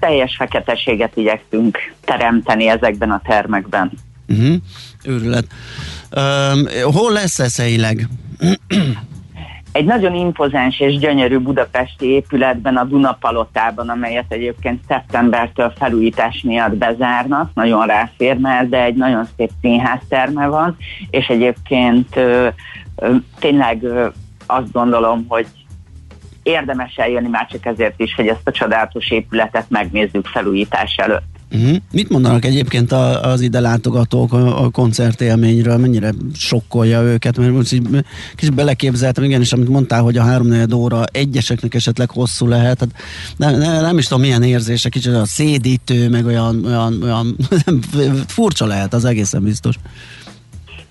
Teljes feketeséget igyekszünk teremteni ezekben a termekben. Uh-huh. Őrület. Uh, hol lesz eszeileg? egy nagyon impozáns és gyönyörű budapesti épületben, a Dunapalotában, amelyet egyébként szeptembertől felújítás miatt bezárnak, nagyon ráfér már, de egy nagyon szép színházterme van, és egyébként ö, ö, tényleg ö, azt gondolom, hogy érdemes eljönni már csak ezért is, hogy ezt a csodálatos épületet megnézzük felújítás előtt. Uh-huh. Mit mondanak egyébként az ide látogatók a, a koncertélményről? Mennyire sokkolja őket? Mert most így kicsit beleképzeltem, igenis, amit mondtál, hogy a 3 óra egyeseknek esetleg hosszú lehet. Hát nem, nem, nem is tudom, milyen érzése, kicsit a szédítő, meg olyan, olyan, olyan furcsa lehet, az egészen biztos.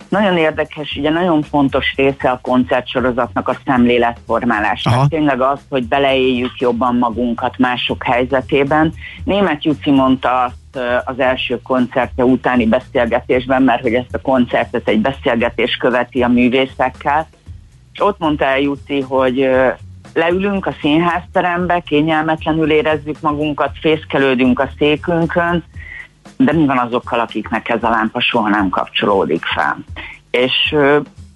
Nagyon érdekes, ugye nagyon fontos része a koncertsorozatnak a szemléletformálás. Tehát tényleg az, hogy beleéljük jobban magunkat mások helyzetében. Német Juci mondta azt az első koncertje utáni beszélgetésben, mert hogy ezt a koncertet egy beszélgetés követi a művészekkel, és ott mondta el Juci, hogy leülünk a színházterembe, kényelmetlenül érezzük magunkat, fészkelődünk a székünkön, de mi van azokkal, akiknek ez a lámpa soha nem kapcsolódik fel. És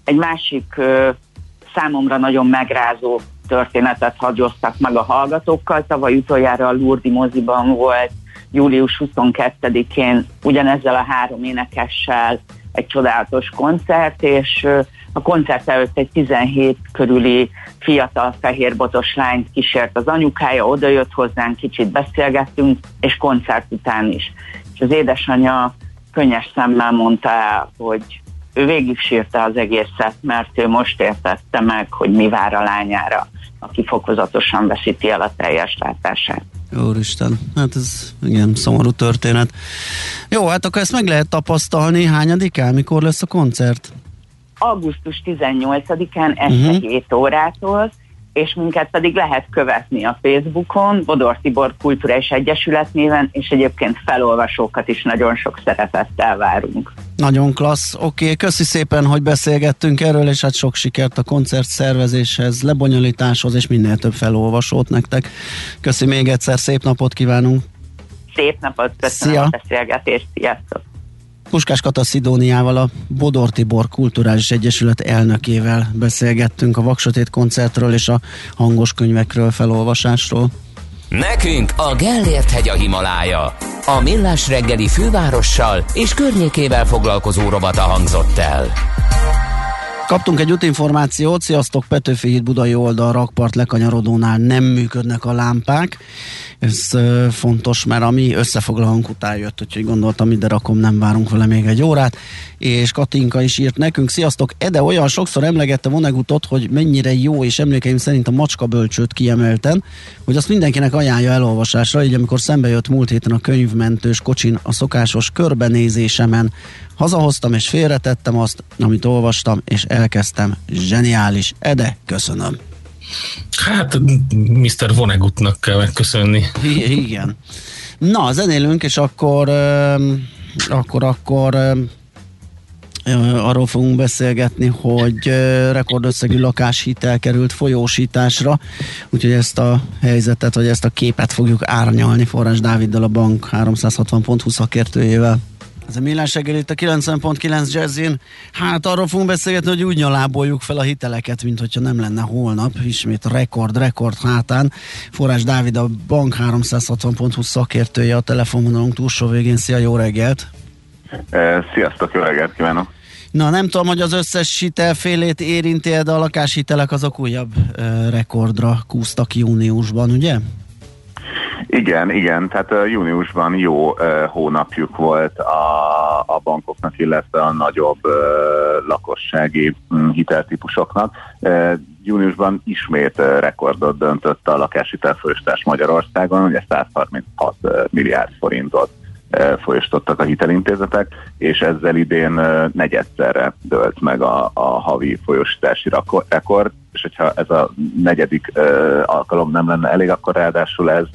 egy másik számomra nagyon megrázó történetet hagyoztak meg a hallgatókkal. Tavaly utoljára a Lurdi moziban volt július 22-én ugyanezzel a három énekessel egy csodálatos koncert, és a koncert előtt egy 17 körüli fiatal fehérbotos lányt kísért az anyukája, odajött hozzánk, kicsit beszélgettünk, és koncert után is és az édesanyja könnyes szemmel mondta el, hogy ő végig sírta az egészet, mert ő most értette meg, hogy mi vár a lányára, aki fokozatosan veszíti el a teljes látását. Úristen, hát ez igen, szomorú történet. Jó, hát akkor ezt meg lehet tapasztalni. Hányadikán, mikor lesz a koncert? Augusztus 18-án este uh-huh. 7 órától, és minket pedig lehet követni a Facebookon, Bodor Tibor Kulturális Egyesület néven, és egyébként felolvasókat is nagyon sok szeretettel várunk. Nagyon klassz. Oké, okay, köszi szépen, hogy beszélgettünk erről, és hát sok sikert a koncert szervezéshez, lebonyolításhoz, és minél több felolvasót nektek. Köszi még egyszer, szép napot kívánunk! Szép napot, köszönöm Szia. a beszélgetést, sziasztok! Puskás Kata Szidóniával, a Bodor Tibor Kulturális Egyesület elnökével beszélgettünk a Vaksotét koncertről és a hangos könyvekről, felolvasásról. Nekünk a Gellért hegy a Himalája. A Millás reggeli fővárossal és környékével foglalkozó robata hangzott el. Kaptunk egy útinformációt, sziasztok, Petőfi híd Budai oldal rakpart lekanyarodónál nem működnek a lámpák. Ez uh, fontos, mert ami összefoglalónk után jött, úgyhogy gondoltam, ide rakom, nem várunk vele még egy órát. És Katinka is írt nekünk, sziasztok, Ede olyan sokszor emlegette Monegutot, hogy mennyire jó, és emlékeim szerint a macska bölcsőt kiemelten, hogy azt mindenkinek ajánlja elolvasásra, így amikor szembe jött múlt héten a könyvmentős kocsin a szokásos körbenézésemen, Hazahoztam és félretettem azt, amit olvastam, és elkezdtem. Zseniális. Ede, köszönöm. Hát, Mr. Vonegutnak kell megköszönni. I- igen. Na, zenélünk, és akkor akkor, akkor arról fogunk beszélgetni, hogy rekordösszegű lakáshitel került folyósításra, úgyhogy ezt a helyzetet, vagy ezt a képet fogjuk árnyalni Forrás Dáviddal a bank 360.20 szakértőjével. Ez a millás reggel itt a 90.9 Jazzin. Hát arról fogunk beszélgetni, hogy úgy nyaláboljuk fel a hiteleket, mint hogyha nem lenne holnap. Ismét rekord, rekord hátán. Forrás Dávid a Bank 360.20 szakértője a telefonvonalunk túlsó végén. Szia, jó reggelt! Sziasztok, jó reggelt kívánok! Na nem tudom, hogy az összes hitelfélét érinti de a lakáshitelek azok újabb rekordra kúztak júniusban, ugye? Igen, igen, tehát júniusban jó hónapjuk volt a, a bankoknak, illetve a nagyobb lakossági um, hiteltípusoknak. Júniusban ismét rekordot döntött a lakáshitelfolyostás Magyarországon, ugye 136 uh, milliárd forintot folyosítottak a hitelintézetek, és ezzel idén negyedszerre dölt meg a, a havi folyosítási rekord, és hogyha ez a negyedik alkalom nem lenne elég, akkor ráadásul ez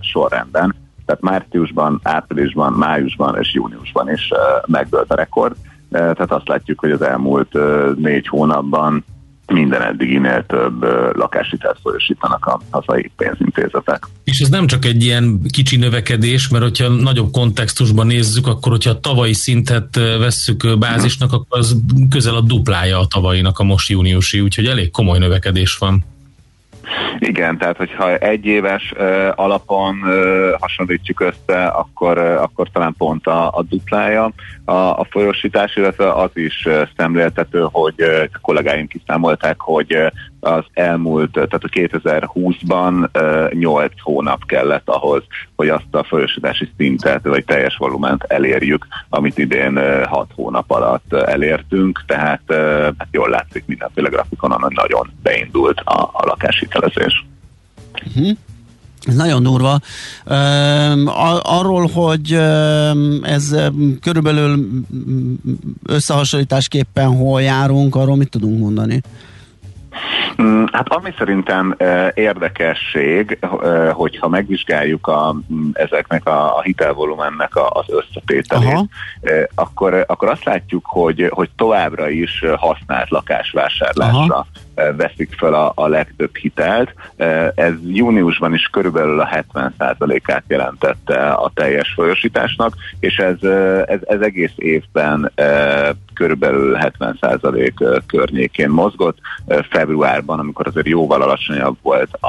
sorrendben, tehát márciusban, áprilisban, májusban és júniusban is megdölt a rekord. Tehát azt látjuk, hogy az elmúlt négy hónapban minden eddiginél több lakáshitelt folyosítanak a hazai pénzintézetek. És ez nem csak egy ilyen kicsi növekedés, mert hogyha nagyobb kontextusban nézzük, akkor hogyha a tavalyi szintet vesszük bázisnak, akkor az közel a duplája a tavalyinak a most júniusi, úgyhogy elég komoly növekedés van. Igen, tehát hogyha egy éves uh, alapon uh, hasonlítjuk össze, akkor, uh, akkor talán pont a, a duplája a, a folyosítás, illetve az is uh, szemléltető, hogy uh, a kollégáink kiszámolták, hogy uh, az elmúlt, tehát a 2020-ban uh, 8 hónap kellett ahhoz, hogy azt a folyosítási szintet, vagy teljes volument elérjük, amit idén uh, 6 hónap alatt elértünk, tehát hát jól látszik mindenféle grafikonon, nagyon beindult a, a lakáshitelezés. Uh-huh. Ez nagyon durva. Arról, hogy ez körülbelül összehasonlításképpen hol járunk, arról mit tudunk mondani? Mm, hát ami szerintem érdekesség, hogyha megvizsgáljuk a, mm, ezeknek a, a hitelvolumennek az összetételét, akkor, akkor azt látjuk, hogy, hogy továbbra is használt lakásvásárlásra Aha veszik fel a, a legtöbb hitelt. Ez júniusban is körülbelül a 70%-át jelentette a teljes folyosításnak, és ez, ez, ez egész évben körülbelül 70% környékén mozgott. Februárban, amikor azért jóval alacsonyabb volt a,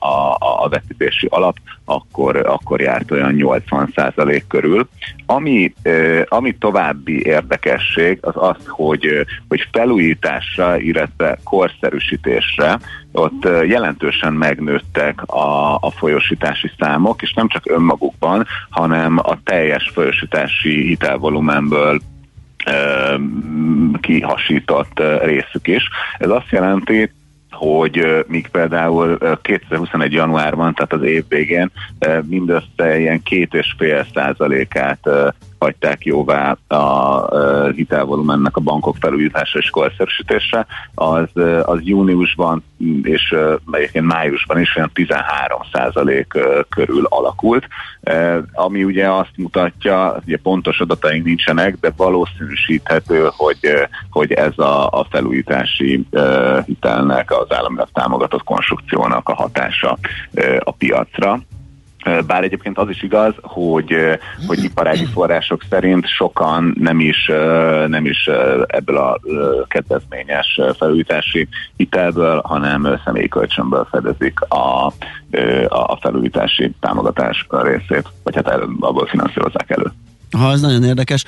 a, a vetítési alap, akkor, akkor járt olyan 80% körül. Ami, ami további érdekesség az az, hogy, hogy felújításra, illetve korszerűsítésre ott jelentősen megnőttek a, a folyosítási számok, és nem csak önmagukban, hanem a teljes folyosítási hitelvolumenből kihasított részük is. Ez azt jelenti, hogy míg például 2021. januárban, tehát az év végén mindössze ilyen két és fél százalékát hagyták jóvá a hitelvolumennek a bankok felújítása és korszerűsítése, az, az júniusban és egyébként májusban is olyan 13 százalék körül alakult, ami ugye azt mutatja, ugye pontos adataink nincsenek, de valószínűsíthető, hogy, hogy ez a, a felújítási hitelnek, az államilag támogatott konstrukciónak a hatása a piacra. Bár egyébként az is igaz, hogy, hogy iparági források szerint sokan nem is, nem is ebből a kedvezményes felújítási hitelből, hanem személyi kölcsönből fedezik a, a felújítási támogatás részét, vagy hát abból finanszírozzák elő. Ha, ez nagyon érdekes.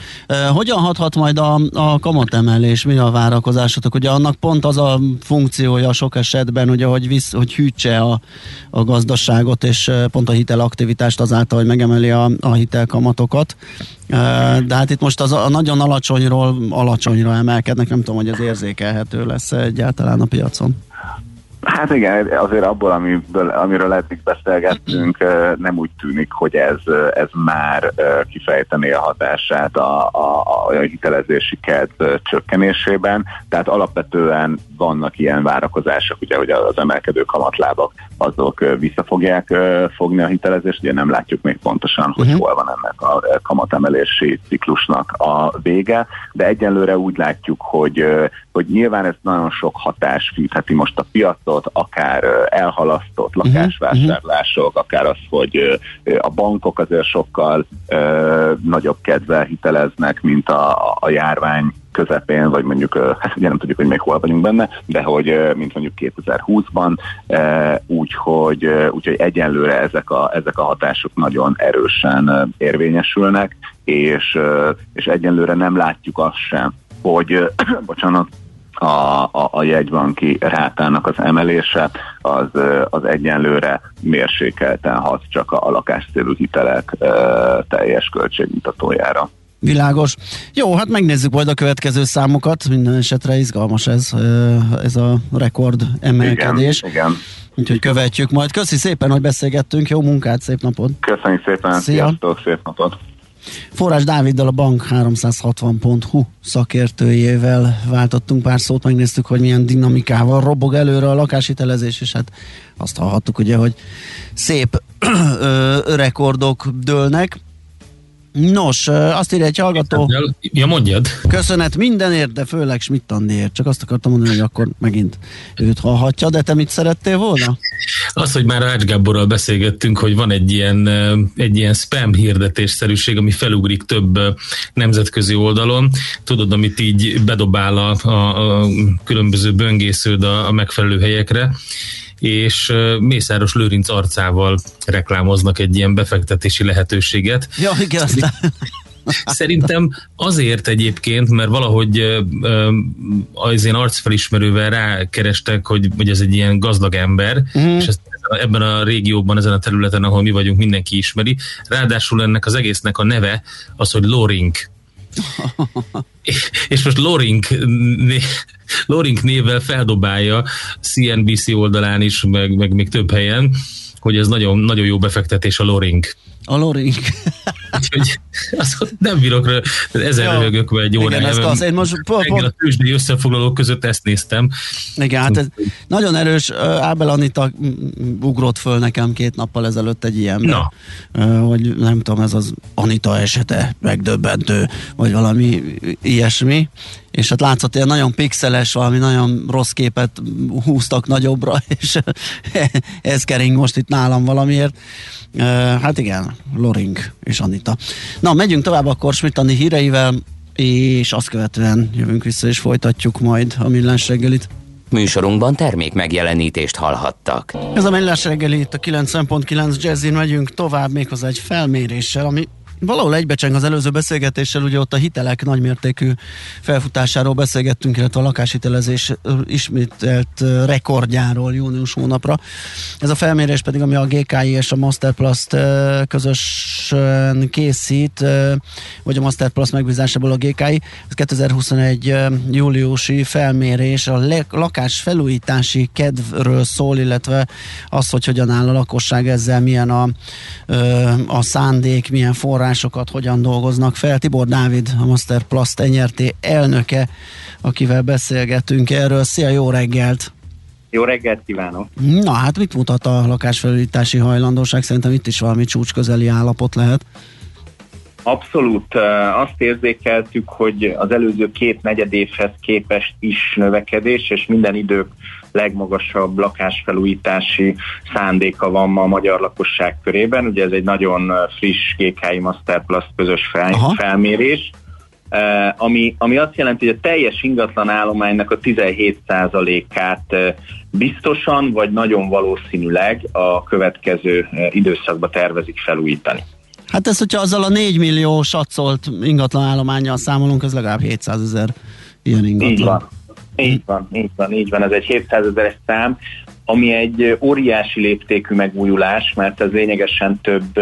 Hogyan hathat majd a, a kamatemelés, mi a várakozásotok? Ugye annak pont az a funkciója sok esetben, ugye, hogy, visz, hogy hűtse a, a gazdaságot, és pont a hitelaktivitást azáltal, hogy megemeli a, a hitelkamatokat. De hát itt most az a nagyon alacsonyról alacsonyra emelkednek, nem tudom, hogy ez érzékelhető lesz egyáltalán a piacon. Hát igen, azért abból, amiből, amiről eddig beszélgettünk, nem úgy tűnik, hogy ez, ez már kifejtené a hatását a, a, a hitelezési kedv csökkenésében. Tehát alapvetően vannak ilyen várakozások, ugye, hogy az emelkedő kamatlábak azok vissza fogják fogni a hitelezést, ugye nem látjuk még pontosan, hogy uh-huh. hol van ennek a kamatemelési ciklusnak a vége, de egyenlőre úgy látjuk, hogy, hogy nyilván ez nagyon sok hatás fűtheti most a piacot, akár elhalasztott mhm. lakásvásárlások, akár az, hogy a bankok azért sokkal nagyobb kedvel hiteleznek, mint a, a járvány közepén, vagy mondjuk, hát ugye nem tudjuk, hogy még hol vagyunk benne, de hogy mint mondjuk 2020-ban, úgyhogy, úgyhogy egyenlőre ezek a, ezek a hatások nagyon erősen érvényesülnek, és, és egyenlőre nem látjuk azt sem, hogy, bocsánat, a, a, a jegybanki rátának az emelése az, az egyenlőre mérsékelten hat csak a, a lakáscélú hitelek e, teljes költségmutatójára. Világos. Jó, hát megnézzük majd a következő számokat. Minden esetre izgalmas ez, ez a rekord emelkedés. Igen, igen. Úgyhogy követjük majd. Köszi szépen, hogy beszélgettünk. Jó munkát, szép napot. Köszönjük szépen. Szia. Sziasztok, szép napot. Forrás Dáviddal a bank 360.hu szakértőjével váltottunk pár szót, megnéztük, hogy milyen dinamikával robog előre a lakáshitelezés, és hát azt hallhattuk ugye, hogy szép rekordok dőlnek. Nos, azt írja egy hallgató. Ja, mondjad. Köszönet mindenért, de főleg Schmidt Andiért. Csak azt akartam mondani, hogy akkor megint őt hallhatja, de te mit szerettél volna? Az, hogy már Ács Gáborral beszélgettünk, hogy van egy ilyen, egy ilyen spam hirdetésszerűség, ami felugrik több nemzetközi oldalon. Tudod, amit így bedobál a, a, a különböző böngésződ a, a megfelelő helyekre és Mészáros Lőrinc arcával reklámoznak egy ilyen befektetési lehetőséget. Ja, igen, aztán... Szerintem azért egyébként, mert valahogy az én arcfelismerővel rákerestek, hogy, hogy ez egy ilyen gazdag ember, mm. és ezt ebben a régióban, ezen a területen, ahol mi vagyunk, mindenki ismeri. Ráadásul ennek az egésznek a neve az, hogy Lorink. és most Lorink, Lorink névvel feldobálja CNBC oldalán is, meg, meg még több helyen, hogy ez nagyon, nagyon jó befektetés a Lorink. A Lorink. Úgyhogy azt nem bírok, ezer röhögök egy órája. Igen, az, én most pont, pont... a tőzsdei összefoglalók között ezt néztem. Igen, hát ez nagyon erős. Ábel Anita ugrott föl nekem két nappal ezelőtt egy ilyen. Na. Hogy nem tudom, ez az Anita esete megdöbbentő, vagy valami ilyesmi és hát látszott ilyen nagyon pixeles, valami nagyon rossz képet húztak nagyobbra, és ez kering most itt nálam valamiért. Hát igen, Loring és Anita. Na, megyünk tovább akkor Schmidt híreivel, és azt követően jövünk vissza és folytatjuk majd a millás reggelit. Műsorunkban termék megjelenítést hallhattak. Ez a millás reggeli itt a 90.9 Jazzin megyünk tovább méghozzá egy felméréssel, ami valahol egybecseng az előző beszélgetéssel, ugye ott a hitelek nagymértékű felfutásáról beszélgettünk, illetve a lakáshitelezés ismételt rekordjáról június hónapra. Ez a felmérés pedig, ami a GKI és a Masterplast közösen készít, vagy a Masterplast megbízásából a GKI, ez 2021 júliusi felmérés a lakás felújítási kedvről szól, illetve az, hogy hogyan áll a lakosság ezzel, milyen a, a szándék, milyen forrás forrásokat hogyan dolgoznak fel. Tibor Dávid, a Masterplast NRT elnöke, akivel beszélgetünk erről. Szia, jó reggelt! Jó reggelt kívánok! Na hát mit mutat a lakásfelújítási hajlandóság? Szerintem itt is valami csúcs közeli állapot lehet. Abszolút azt érzékeltük, hogy az előző két negyedévhez képest is növekedés, és minden idők legmagasabb lakásfelújítási szándéka van ma a magyar lakosság körében. Ugye ez egy nagyon friss GKI Plus közös fel, felmérés. Uh, ami, ami azt jelenti, hogy a teljes ingatlan állománynak a 17%-át uh, biztosan vagy nagyon valószínűleg a következő időszakban tervezik felújítani. Hát ez, hogyha azzal a 4 millió satszolt ingatlan állományjal számolunk, ez legalább 700 ezer ilyen ingatlan. Így van. Így van, így van, így van. Ez egy 700 ezeres szám, ami egy óriási léptékű megújulás, mert ez lényegesen több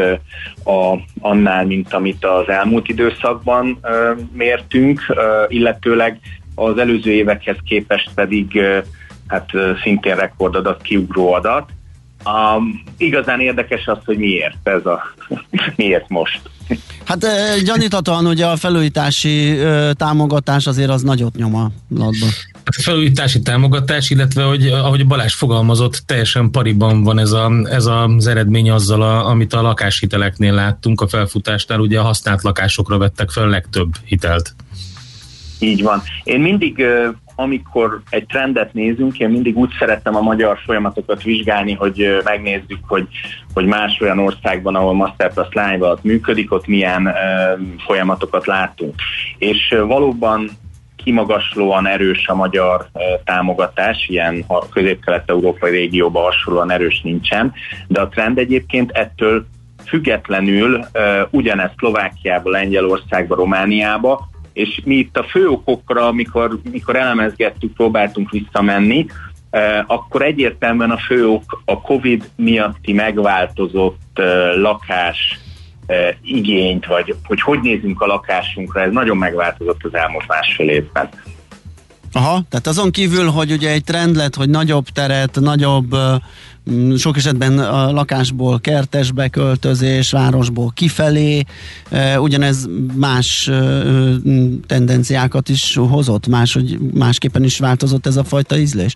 a, annál, mint amit az elmúlt időszakban uh, mértünk, uh, illetőleg az előző évekhez képest pedig uh, hát szintén rekordadat, kiugró adat. Um, igazán érdekes az, hogy miért ez a, miért most. Hát gyaníthatóan ugye a felújítási támogatás azért az nagyot nyom a latba. Felújítási támogatás, illetve hogy ahogy Balázs fogalmazott, teljesen pariban van ez, a, ez az eredmény azzal, a, amit a lakáshiteleknél láttunk a felfutásnál, ugye a használt lakásokra vettek fel legtöbb hitelt. Így van. Én mindig amikor egy trendet nézünk, én mindig úgy szerettem a magyar folyamatokat vizsgálni, hogy megnézzük, hogy, hogy más olyan országban, ahol Masterpass Live működik, ott milyen folyamatokat látunk. És valóban kimagaslóan erős a magyar támogatás, ilyen közép-kelet-európai régióban hasonlóan erős nincsen, de a trend egyébként ettől függetlenül ugyanezt Szlovákiába, Lengyelországba, Romániába és mi itt a fő okokra, amikor, mikor elemezgettük, próbáltunk visszamenni, akkor egyértelműen a fő ok a COVID miatti megváltozott lakás igényt, vagy hogy hogy nézünk a lakásunkra, ez nagyon megváltozott az elmúlt másfél évben. Aha, tehát azon kívül, hogy ugye egy trend lett, hogy nagyobb teret, nagyobb sok esetben a lakásból kertesbe költözés, városból kifelé, ugyanez más tendenciákat is hozott, más, hogy másképpen is változott ez a fajta ízlés?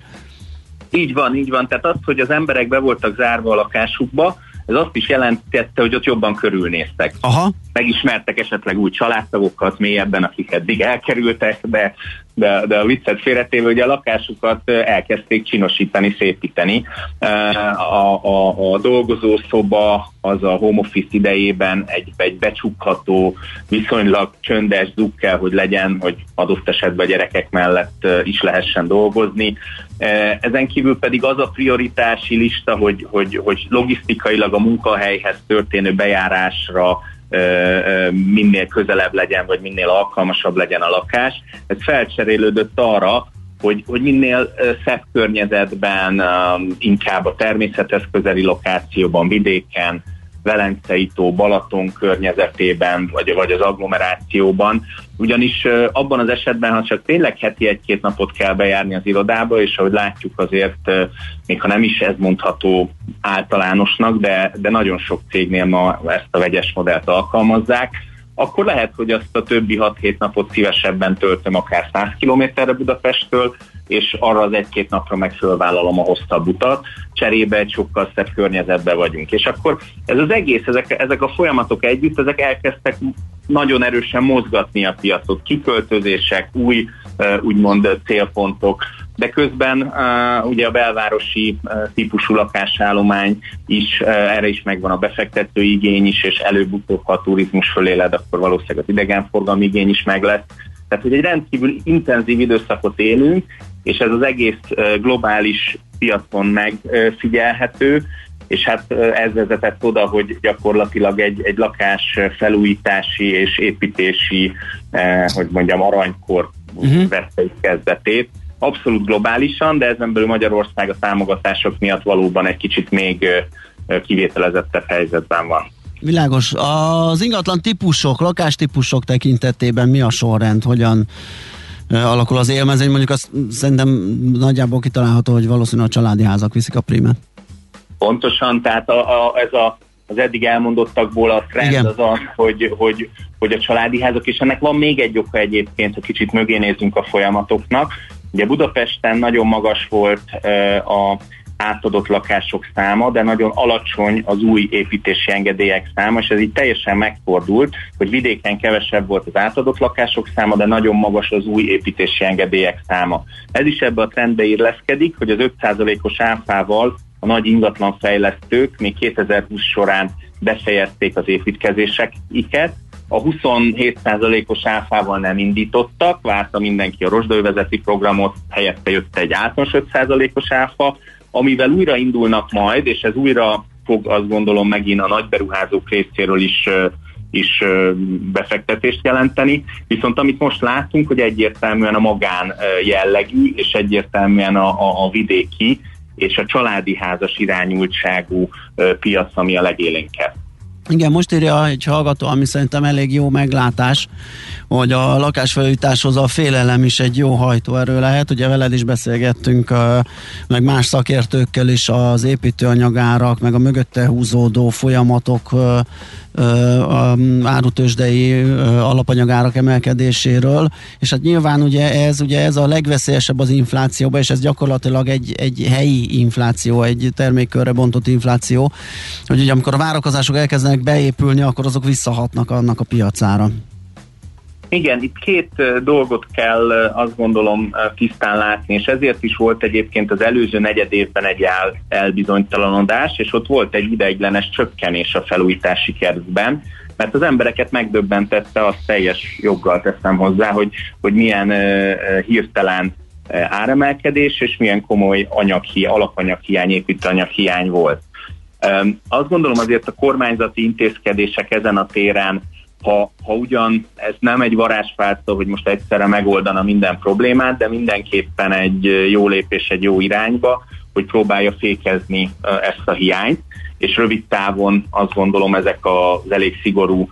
Így van, így van. Tehát az, hogy az emberek be voltak zárva a lakásukba, ez azt is jelentette, hogy ott jobban körülnéztek. Aha. Megismertek esetleg új családtagokat mélyebben, akik eddig elkerültek, de de, de a viccet félretéve, hogy a lakásukat elkezdték csinosítani, szépíteni. A, a, a dolgozószoba az a home office idejében egy, egy becsukható, viszonylag csöndes dug kell, hogy legyen, hogy adott esetben a gyerekek mellett is lehessen dolgozni. Ezen kívül pedig az a prioritási lista, hogy, hogy, hogy logisztikailag a munkahelyhez történő bejárásra minél közelebb legyen, vagy minél alkalmasabb legyen a lakás. Ez felcserélődött arra, hogy, hogy minél szebb környezetben, inkább a természethez közeli lokációban, vidéken, Velencei tó, Balaton környezetében, vagy, vagy az agglomerációban, ugyanis abban az esetben, ha csak tényleg heti egy-két napot kell bejárni az irodába, és ahogy látjuk azért, még ha nem is ez mondható általánosnak, de, de nagyon sok cégnél ma ezt a vegyes modellt alkalmazzák, akkor lehet, hogy azt a többi 6-7 napot szívesebben töltöm akár 100 kilométerre Budapesttől, és arra az egy-két napra meg fölvállalom a hosszabb utat, cserébe egy sokkal szebb környezetben vagyunk. És akkor ez az egész, ezek, ezek a folyamatok együtt, ezek elkezdtek nagyon erősen mozgatni a piacot, kiköltözések, új úgymond célpontok, de közben ugye a belvárosi típusú lakásállomány is, erre is megvan a befektető igény is, és előbb-utóbb, ha a turizmus föléled, akkor valószínűleg az idegenforgalmi igény is meg lesz. Tehát, hogy egy rendkívül intenzív időszakot élünk, és ez az egész globális piacon megfigyelhető, és hát ez vezetett oda, hogy gyakorlatilag egy, egy lakás felújítási és építési, eh, hogy mondjam, aranykor uh-huh. vette kezdetét. Abszolút globálisan, de ezen belül Magyarország a támogatások miatt valóban egy kicsit még kivételezettebb helyzetben van. Világos. Az ingatlan típusok, lakástípusok tekintetében mi a sorrend? Hogyan alakul az élmezény? Mondjuk azt szerintem nagyjából kitalálható, hogy valószínűleg a családi házak viszik a prímet. Pontosan, tehát a, a, ez a, az eddig elmondottakból a trend Igen. az az, hogy, hogy, hogy a családi házak, és ennek van még egy oka egyébként, ha kicsit mögé nézzünk a folyamatoknak. Ugye Budapesten nagyon magas volt a átadott lakások száma, de nagyon alacsony az új építési engedélyek száma, és ez így teljesen megfordult, hogy vidéken kevesebb volt az átadott lakások száma, de nagyon magas az új építési engedélyek száma. Ez is ebbe a trendbe illeszkedik, hogy az 5%-os áfával a nagy ingatlan fejlesztők még 2020 során befejezték az építkezéseket, a 27%-os áfával nem indítottak, várta mindenki a rozsdővezeti programot, helyette jött egy általános 5%-os áfa, amivel újra indulnak majd, és ez újra fog azt gondolom megint a nagyberuházók részéről is is befektetést jelenteni, viszont amit most látunk, hogy egyértelműen a magán jellegű, és egyértelműen a, a, a vidéki, és a családi házas irányultságú piac, ami a legélénkebb. Igen, most írja egy hallgató, ami szerintem elég jó meglátás, hogy a lakásfelújításhoz a félelem is egy jó hajtóerő lehet. Ugye veled is beszélgettünk, meg más szakértőkkel is az építőanyagárak, meg a mögötte húzódó folyamatok árutősdei alapanyagárak emelkedéséről, és hát nyilván ugye ez, ugye ez a legveszélyesebb az inflációban, és ez gyakorlatilag egy, egy helyi infláció, egy termékkörre bontott infláció, hogy ugye amikor a várakozások elkezdenek beépülni, akkor azok visszahatnak annak a piacára. Igen, itt két dolgot kell azt gondolom tisztán látni, és ezért is volt egyébként az előző negyed évben egy el, elbizonytalanodás, és ott volt egy ideiglenes csökkenés a felújítási keretben, mert az embereket megdöbbentette, azt teljes joggal teszem hozzá, hogy, hogy milyen uh, hirtelen áremelkedés, és milyen komoly anyaghi, alapanyaghiány, építőanyaghiány volt. Um, azt gondolom azért a kormányzati intézkedések ezen a téren ha, ha ugyan ez nem egy varázsfálca, hogy most egyszerre megoldana minden problémát, de mindenképpen egy jó lépés egy jó irányba, hogy próbálja fékezni ezt a hiányt, és rövid távon azt gondolom ezek az elég szigorú,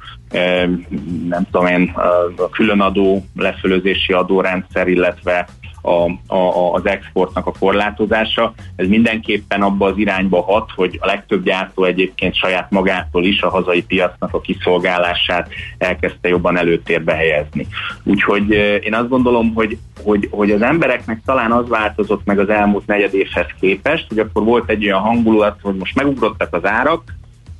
nem tudom én, a különadó, lefölözési adórendszer, illetve a, a, az exportnak a korlátozása. Ez mindenképpen abba az irányba hat, hogy a legtöbb gyártó egyébként saját magától is a hazai piacnak a kiszolgálását elkezdte jobban előtérbe helyezni. Úgyhogy én azt gondolom, hogy, hogy, hogy az embereknek talán az változott meg az elmúlt negyed évhez képest, hogy akkor volt egy olyan hangulat, hogy most megugrottak az árak,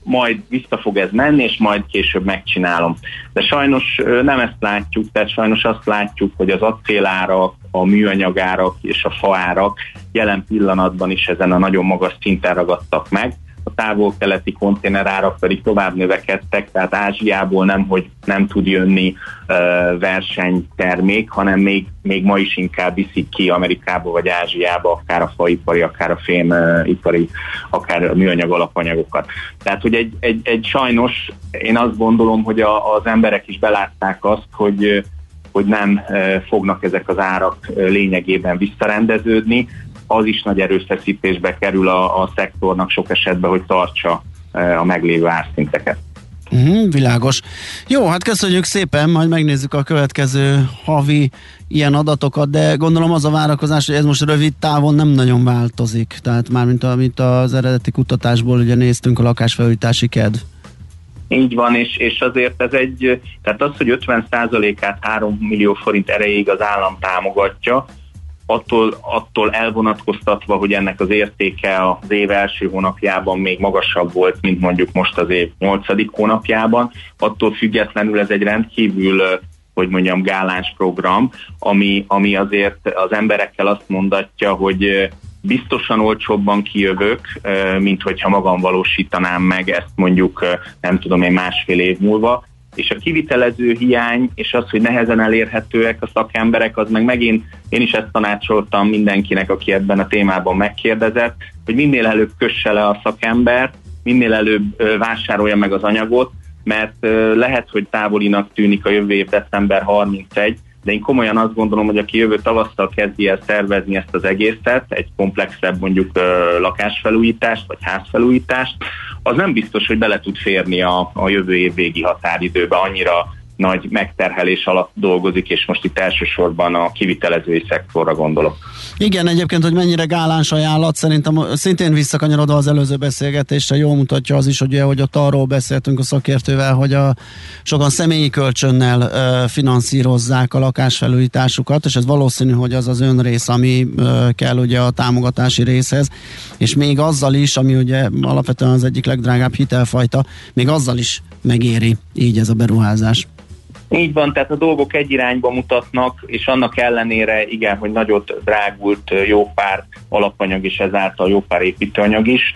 majd vissza fog ez menni, és majd később megcsinálom. De sajnos nem ezt látjuk, tehát sajnos azt látjuk, hogy az acélárak, a műanyagárak és a faárak jelen pillanatban is ezen a nagyon magas szinten ragadtak meg, a távol-keleti konténerárak pedig tovább növekedtek, tehát Ázsiából nem, hogy nem tud jönni uh, versenytermék, hanem még, még ma is inkább viszik ki Amerikába vagy Ázsiába, akár a faipari, akár a fémipari, akár a műanyag alapanyagokat. Tehát, hogy egy, egy, egy sajnos, én azt gondolom, hogy a, az emberek is belátták azt, hogy hogy nem fognak ezek az árak lényegében visszarendeződni, az is nagy erőfeszítésbe kerül a, a szektornak sok esetben, hogy tartsa e, a meglévő árszinteket. Uh-huh, világos. Jó, hát köszönjük szépen, majd megnézzük a következő havi ilyen adatokat, de gondolom az a várakozás, hogy ez most rövid távon nem nagyon változik. Tehát már mint amit az eredeti kutatásból ugye néztünk a lakásfelújítási kedv. Így van, és, és azért ez egy, tehát az, hogy 50%-át 3 millió forint erejéig az állam támogatja, attól, attól elvonatkoztatva, hogy ennek az értéke az év első hónapjában még magasabb volt, mint mondjuk most az év nyolcadik hónapjában, attól függetlenül ez egy rendkívül hogy mondjam, gáláns program, ami, ami azért az emberekkel azt mondatja, hogy biztosan olcsóbban kijövök, mint hogyha magam valósítanám meg ezt mondjuk, nem tudom én, másfél év múlva, és a kivitelező hiány, és az, hogy nehezen elérhetőek a szakemberek, az meg megint én is ezt tanácsoltam mindenkinek, aki ebben a témában megkérdezett, hogy minél előbb kösse le a szakember, minél előbb vásárolja meg az anyagot, mert lehet, hogy távolinak tűnik a jövő év december 31, de én komolyan azt gondolom, hogy aki jövő tavasszal kezdi el szervezni ezt az egészet, egy komplexebb mondjuk lakásfelújítást vagy házfelújítást, az nem biztos, hogy bele tud férni a, a jövő év végi határidőbe, annyira nagy megterhelés alatt dolgozik, és most itt elsősorban a kivitelezői szektorra gondolok. Igen, egyébként, hogy mennyire gáláns ajánlat, szerintem szintén visszakanyarodva az előző beszélgetésre, jól mutatja az is, hogy, hogy ott arról beszéltünk a szakértővel, hogy a, sokan személyi kölcsönnel ö, finanszírozzák a lakásfelújításukat, és ez valószínű, hogy az az önrész, ami ö, kell ugye a támogatási részhez, és még azzal is, ami ugye alapvetően az egyik legdrágább hitelfajta, még azzal is megéri így ez a beruházás. Így van, tehát a dolgok egy irányba mutatnak, és annak ellenére igen, hogy nagyot drágult jó pár alapanyag és ezáltal jó pár építőanyag is,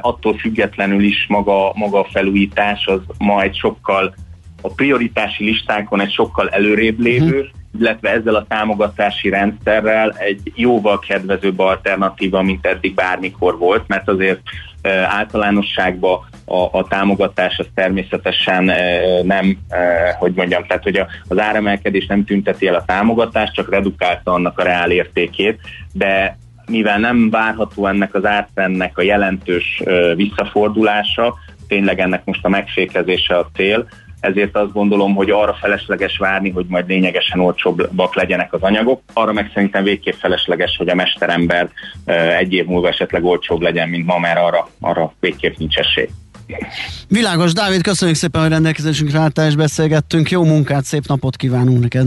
attól függetlenül is maga, maga a felújítás az ma egy sokkal a prioritási listákon egy sokkal előrébb lévő, uh-huh. illetve ezzel a támogatási rendszerrel egy jóval kedvezőbb alternatíva, mint eddig bármikor volt, mert azért általánosságban a, a támogatás az természetesen nem, hogy mondjam, tehát hogy az áremelkedés nem tünteti el a támogatást, csak redukálta annak a reál értékét, de mivel nem várható ennek az ártrendnek a jelentős visszafordulása, tényleg ennek most a megfékezése a cél, ezért azt gondolom, hogy arra felesleges várni, hogy majd lényegesen olcsóbbak legyenek az anyagok, arra meg szerintem végképp felesleges, hogy a mesterember egy év múlva esetleg olcsóbb legyen, mint ma, mert arra, arra végképp nincs esély. Világos, Dávid, köszönjük szépen, hogy rendelkezésünkre álltál és beszélgettünk. Jó munkát, szép napot kívánunk neked!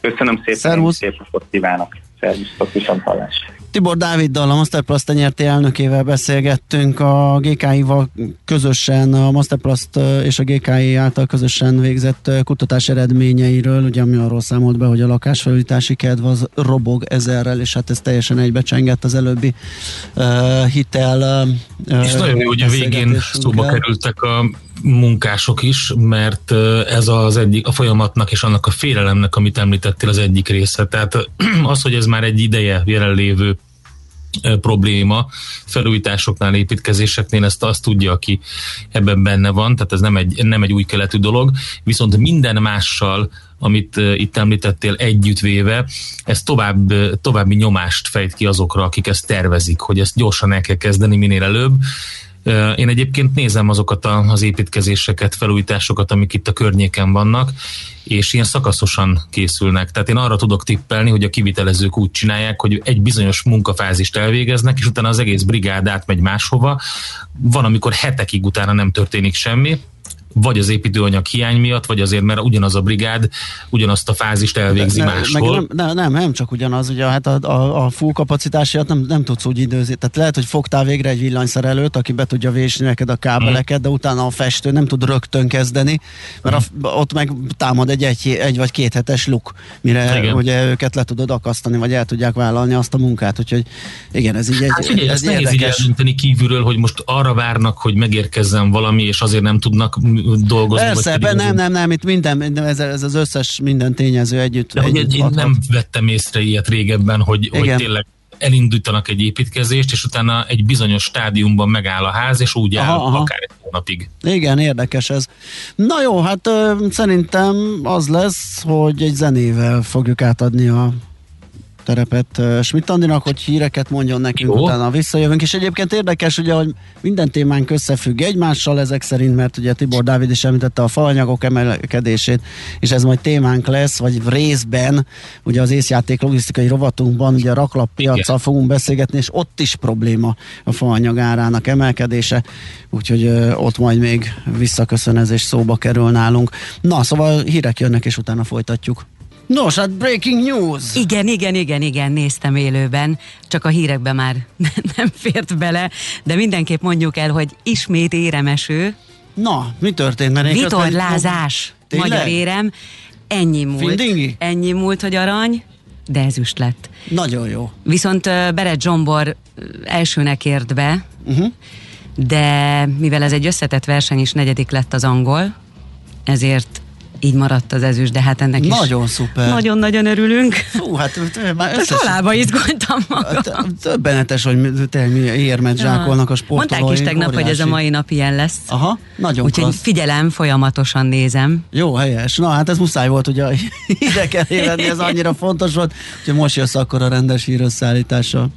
Köszönöm szépen, Szervusz. szép napot kívánok! Szervusztok, viszont hallásra! Tibor Dáviddal, a Masterplast nyerti elnökével beszélgettünk. A GKI-val közösen, a Masterplast és a GKI által közösen végzett kutatás eredményeiről, ugye ami arról számolt be, hogy a lakásfelújítási kedv az robog ezerrel, és hát ez teljesen egybecsengett az előbbi uh, hitel uh, És nagyon jó, hogy a végén szóba kerültek a munkások is, mert ez az egyik, a folyamatnak és annak a félelemnek, amit említettél, az egyik része. Tehát az, hogy ez már egy ideje jelenlévő probléma felújításoknál, építkezéseknél, ezt azt tudja, aki ebben benne van, tehát ez nem egy, nem egy új keletű dolog, viszont minden mással, amit itt említettél együttvéve, ez tovább, további nyomást fejt ki azokra, akik ezt tervezik, hogy ezt gyorsan el kell kezdeni minél előbb, én egyébként nézem azokat az építkezéseket, felújításokat, amik itt a környéken vannak, és ilyen szakaszosan készülnek. Tehát én arra tudok tippelni, hogy a kivitelezők úgy csinálják, hogy egy bizonyos munkafázist elvégeznek, és utána az egész brigád átmegy máshova. Van, amikor hetekig utána nem történik semmi, vagy az építőanyag hiány miatt, vagy azért, mert ugyanaz a brigád ugyanazt a fázist elvégzi ne, máshol. Meg nem, nem, nem, csak ugyanaz, ugye hát a, a, a full kapacitását nem, nem tudsz úgy időzni. Tehát lehet, hogy fogtál végre egy villanyszerelőt, aki be tudja vésni neked a kábeleket, de utána a festő nem tud rögtön kezdeni, mert a, ott meg támad egy, egy, egy vagy két hetes luk, mire Igen. ugye őket le tudod akasztani, vagy el tudják vállalni azt a munkát, úgyhogy igen, ez így egy Hát figyelj, ez ezt nehéz így kívülről, hogy most arra várnak, hogy megérkezzen valami, és azért nem tudnak dolgozni. Persze, vagy nem, nem, nem, itt minden, ez, ez az összes minden tényező együtt. De hogy együtt én hathat. nem vettem észre ilyet régebben, hogy, hogy Igen. tényleg elindítanak egy építkezést, és utána egy bizonyos stádiumban megáll a ház, és úgy áll Aha, aha. akár egy hónapig. Igen, érdekes ez. Na jó, hát ö, szerintem az lesz, hogy egy zenével fogjuk átadni a terepet Schmidt Andinak, hogy híreket mondjon nekünk, Jó. utána visszajövünk. És egyébként érdekes, ugye, hogy minden témánk összefügg egymással ezek szerint, mert ugye Tibor Dávid is említette a falanyagok emelkedését, és ez majd témánk lesz, vagy részben, ugye az észjáték logisztikai rovatunkban, ugye a raklap piacsal fogunk beszélgetni, és ott is probléma a faanyag árának emelkedése, úgyhogy ott majd még visszaköszönez és szóba kerül nálunk. Na, szóval hírek jönnek, és utána folytatjuk. Nos, hát breaking news! Igen, igen, igen, igen, néztem élőben, csak a hírekbe már nem fért bele, de mindenképp mondjuk el, hogy ismét éremeső, Na, mi történt? Mert vitorlázás, Tényleg? magyar érem, ennyi múlt. Findingi? Ennyi múlt, hogy arany, de ezüst lett. Nagyon jó. Viszont Beret Zsombor elsőnek ért be, Uh-huh. de mivel ez egy összetett verseny is, negyedik lett az angol, ezért így maradt az ezüst, de hát ennek is Nagyon szuper. nagyon-nagyon örülünk. Fú, hát már összes... családba izgultam magam. Többenetes, hogy mi- tényleg érmet zsákolnak a sportolóink. Mondták is tegnap, hogy ez a mai nap ilyen lesz. Aha, nagyon Úgyhogy klassz. figyelem, folyamatosan nézem. Jó, helyes. Na, hát ez muszáj volt, ugye ide kell lenni, ez annyira fontos volt, hogy most jössz akkor a rendes hírösszállítással.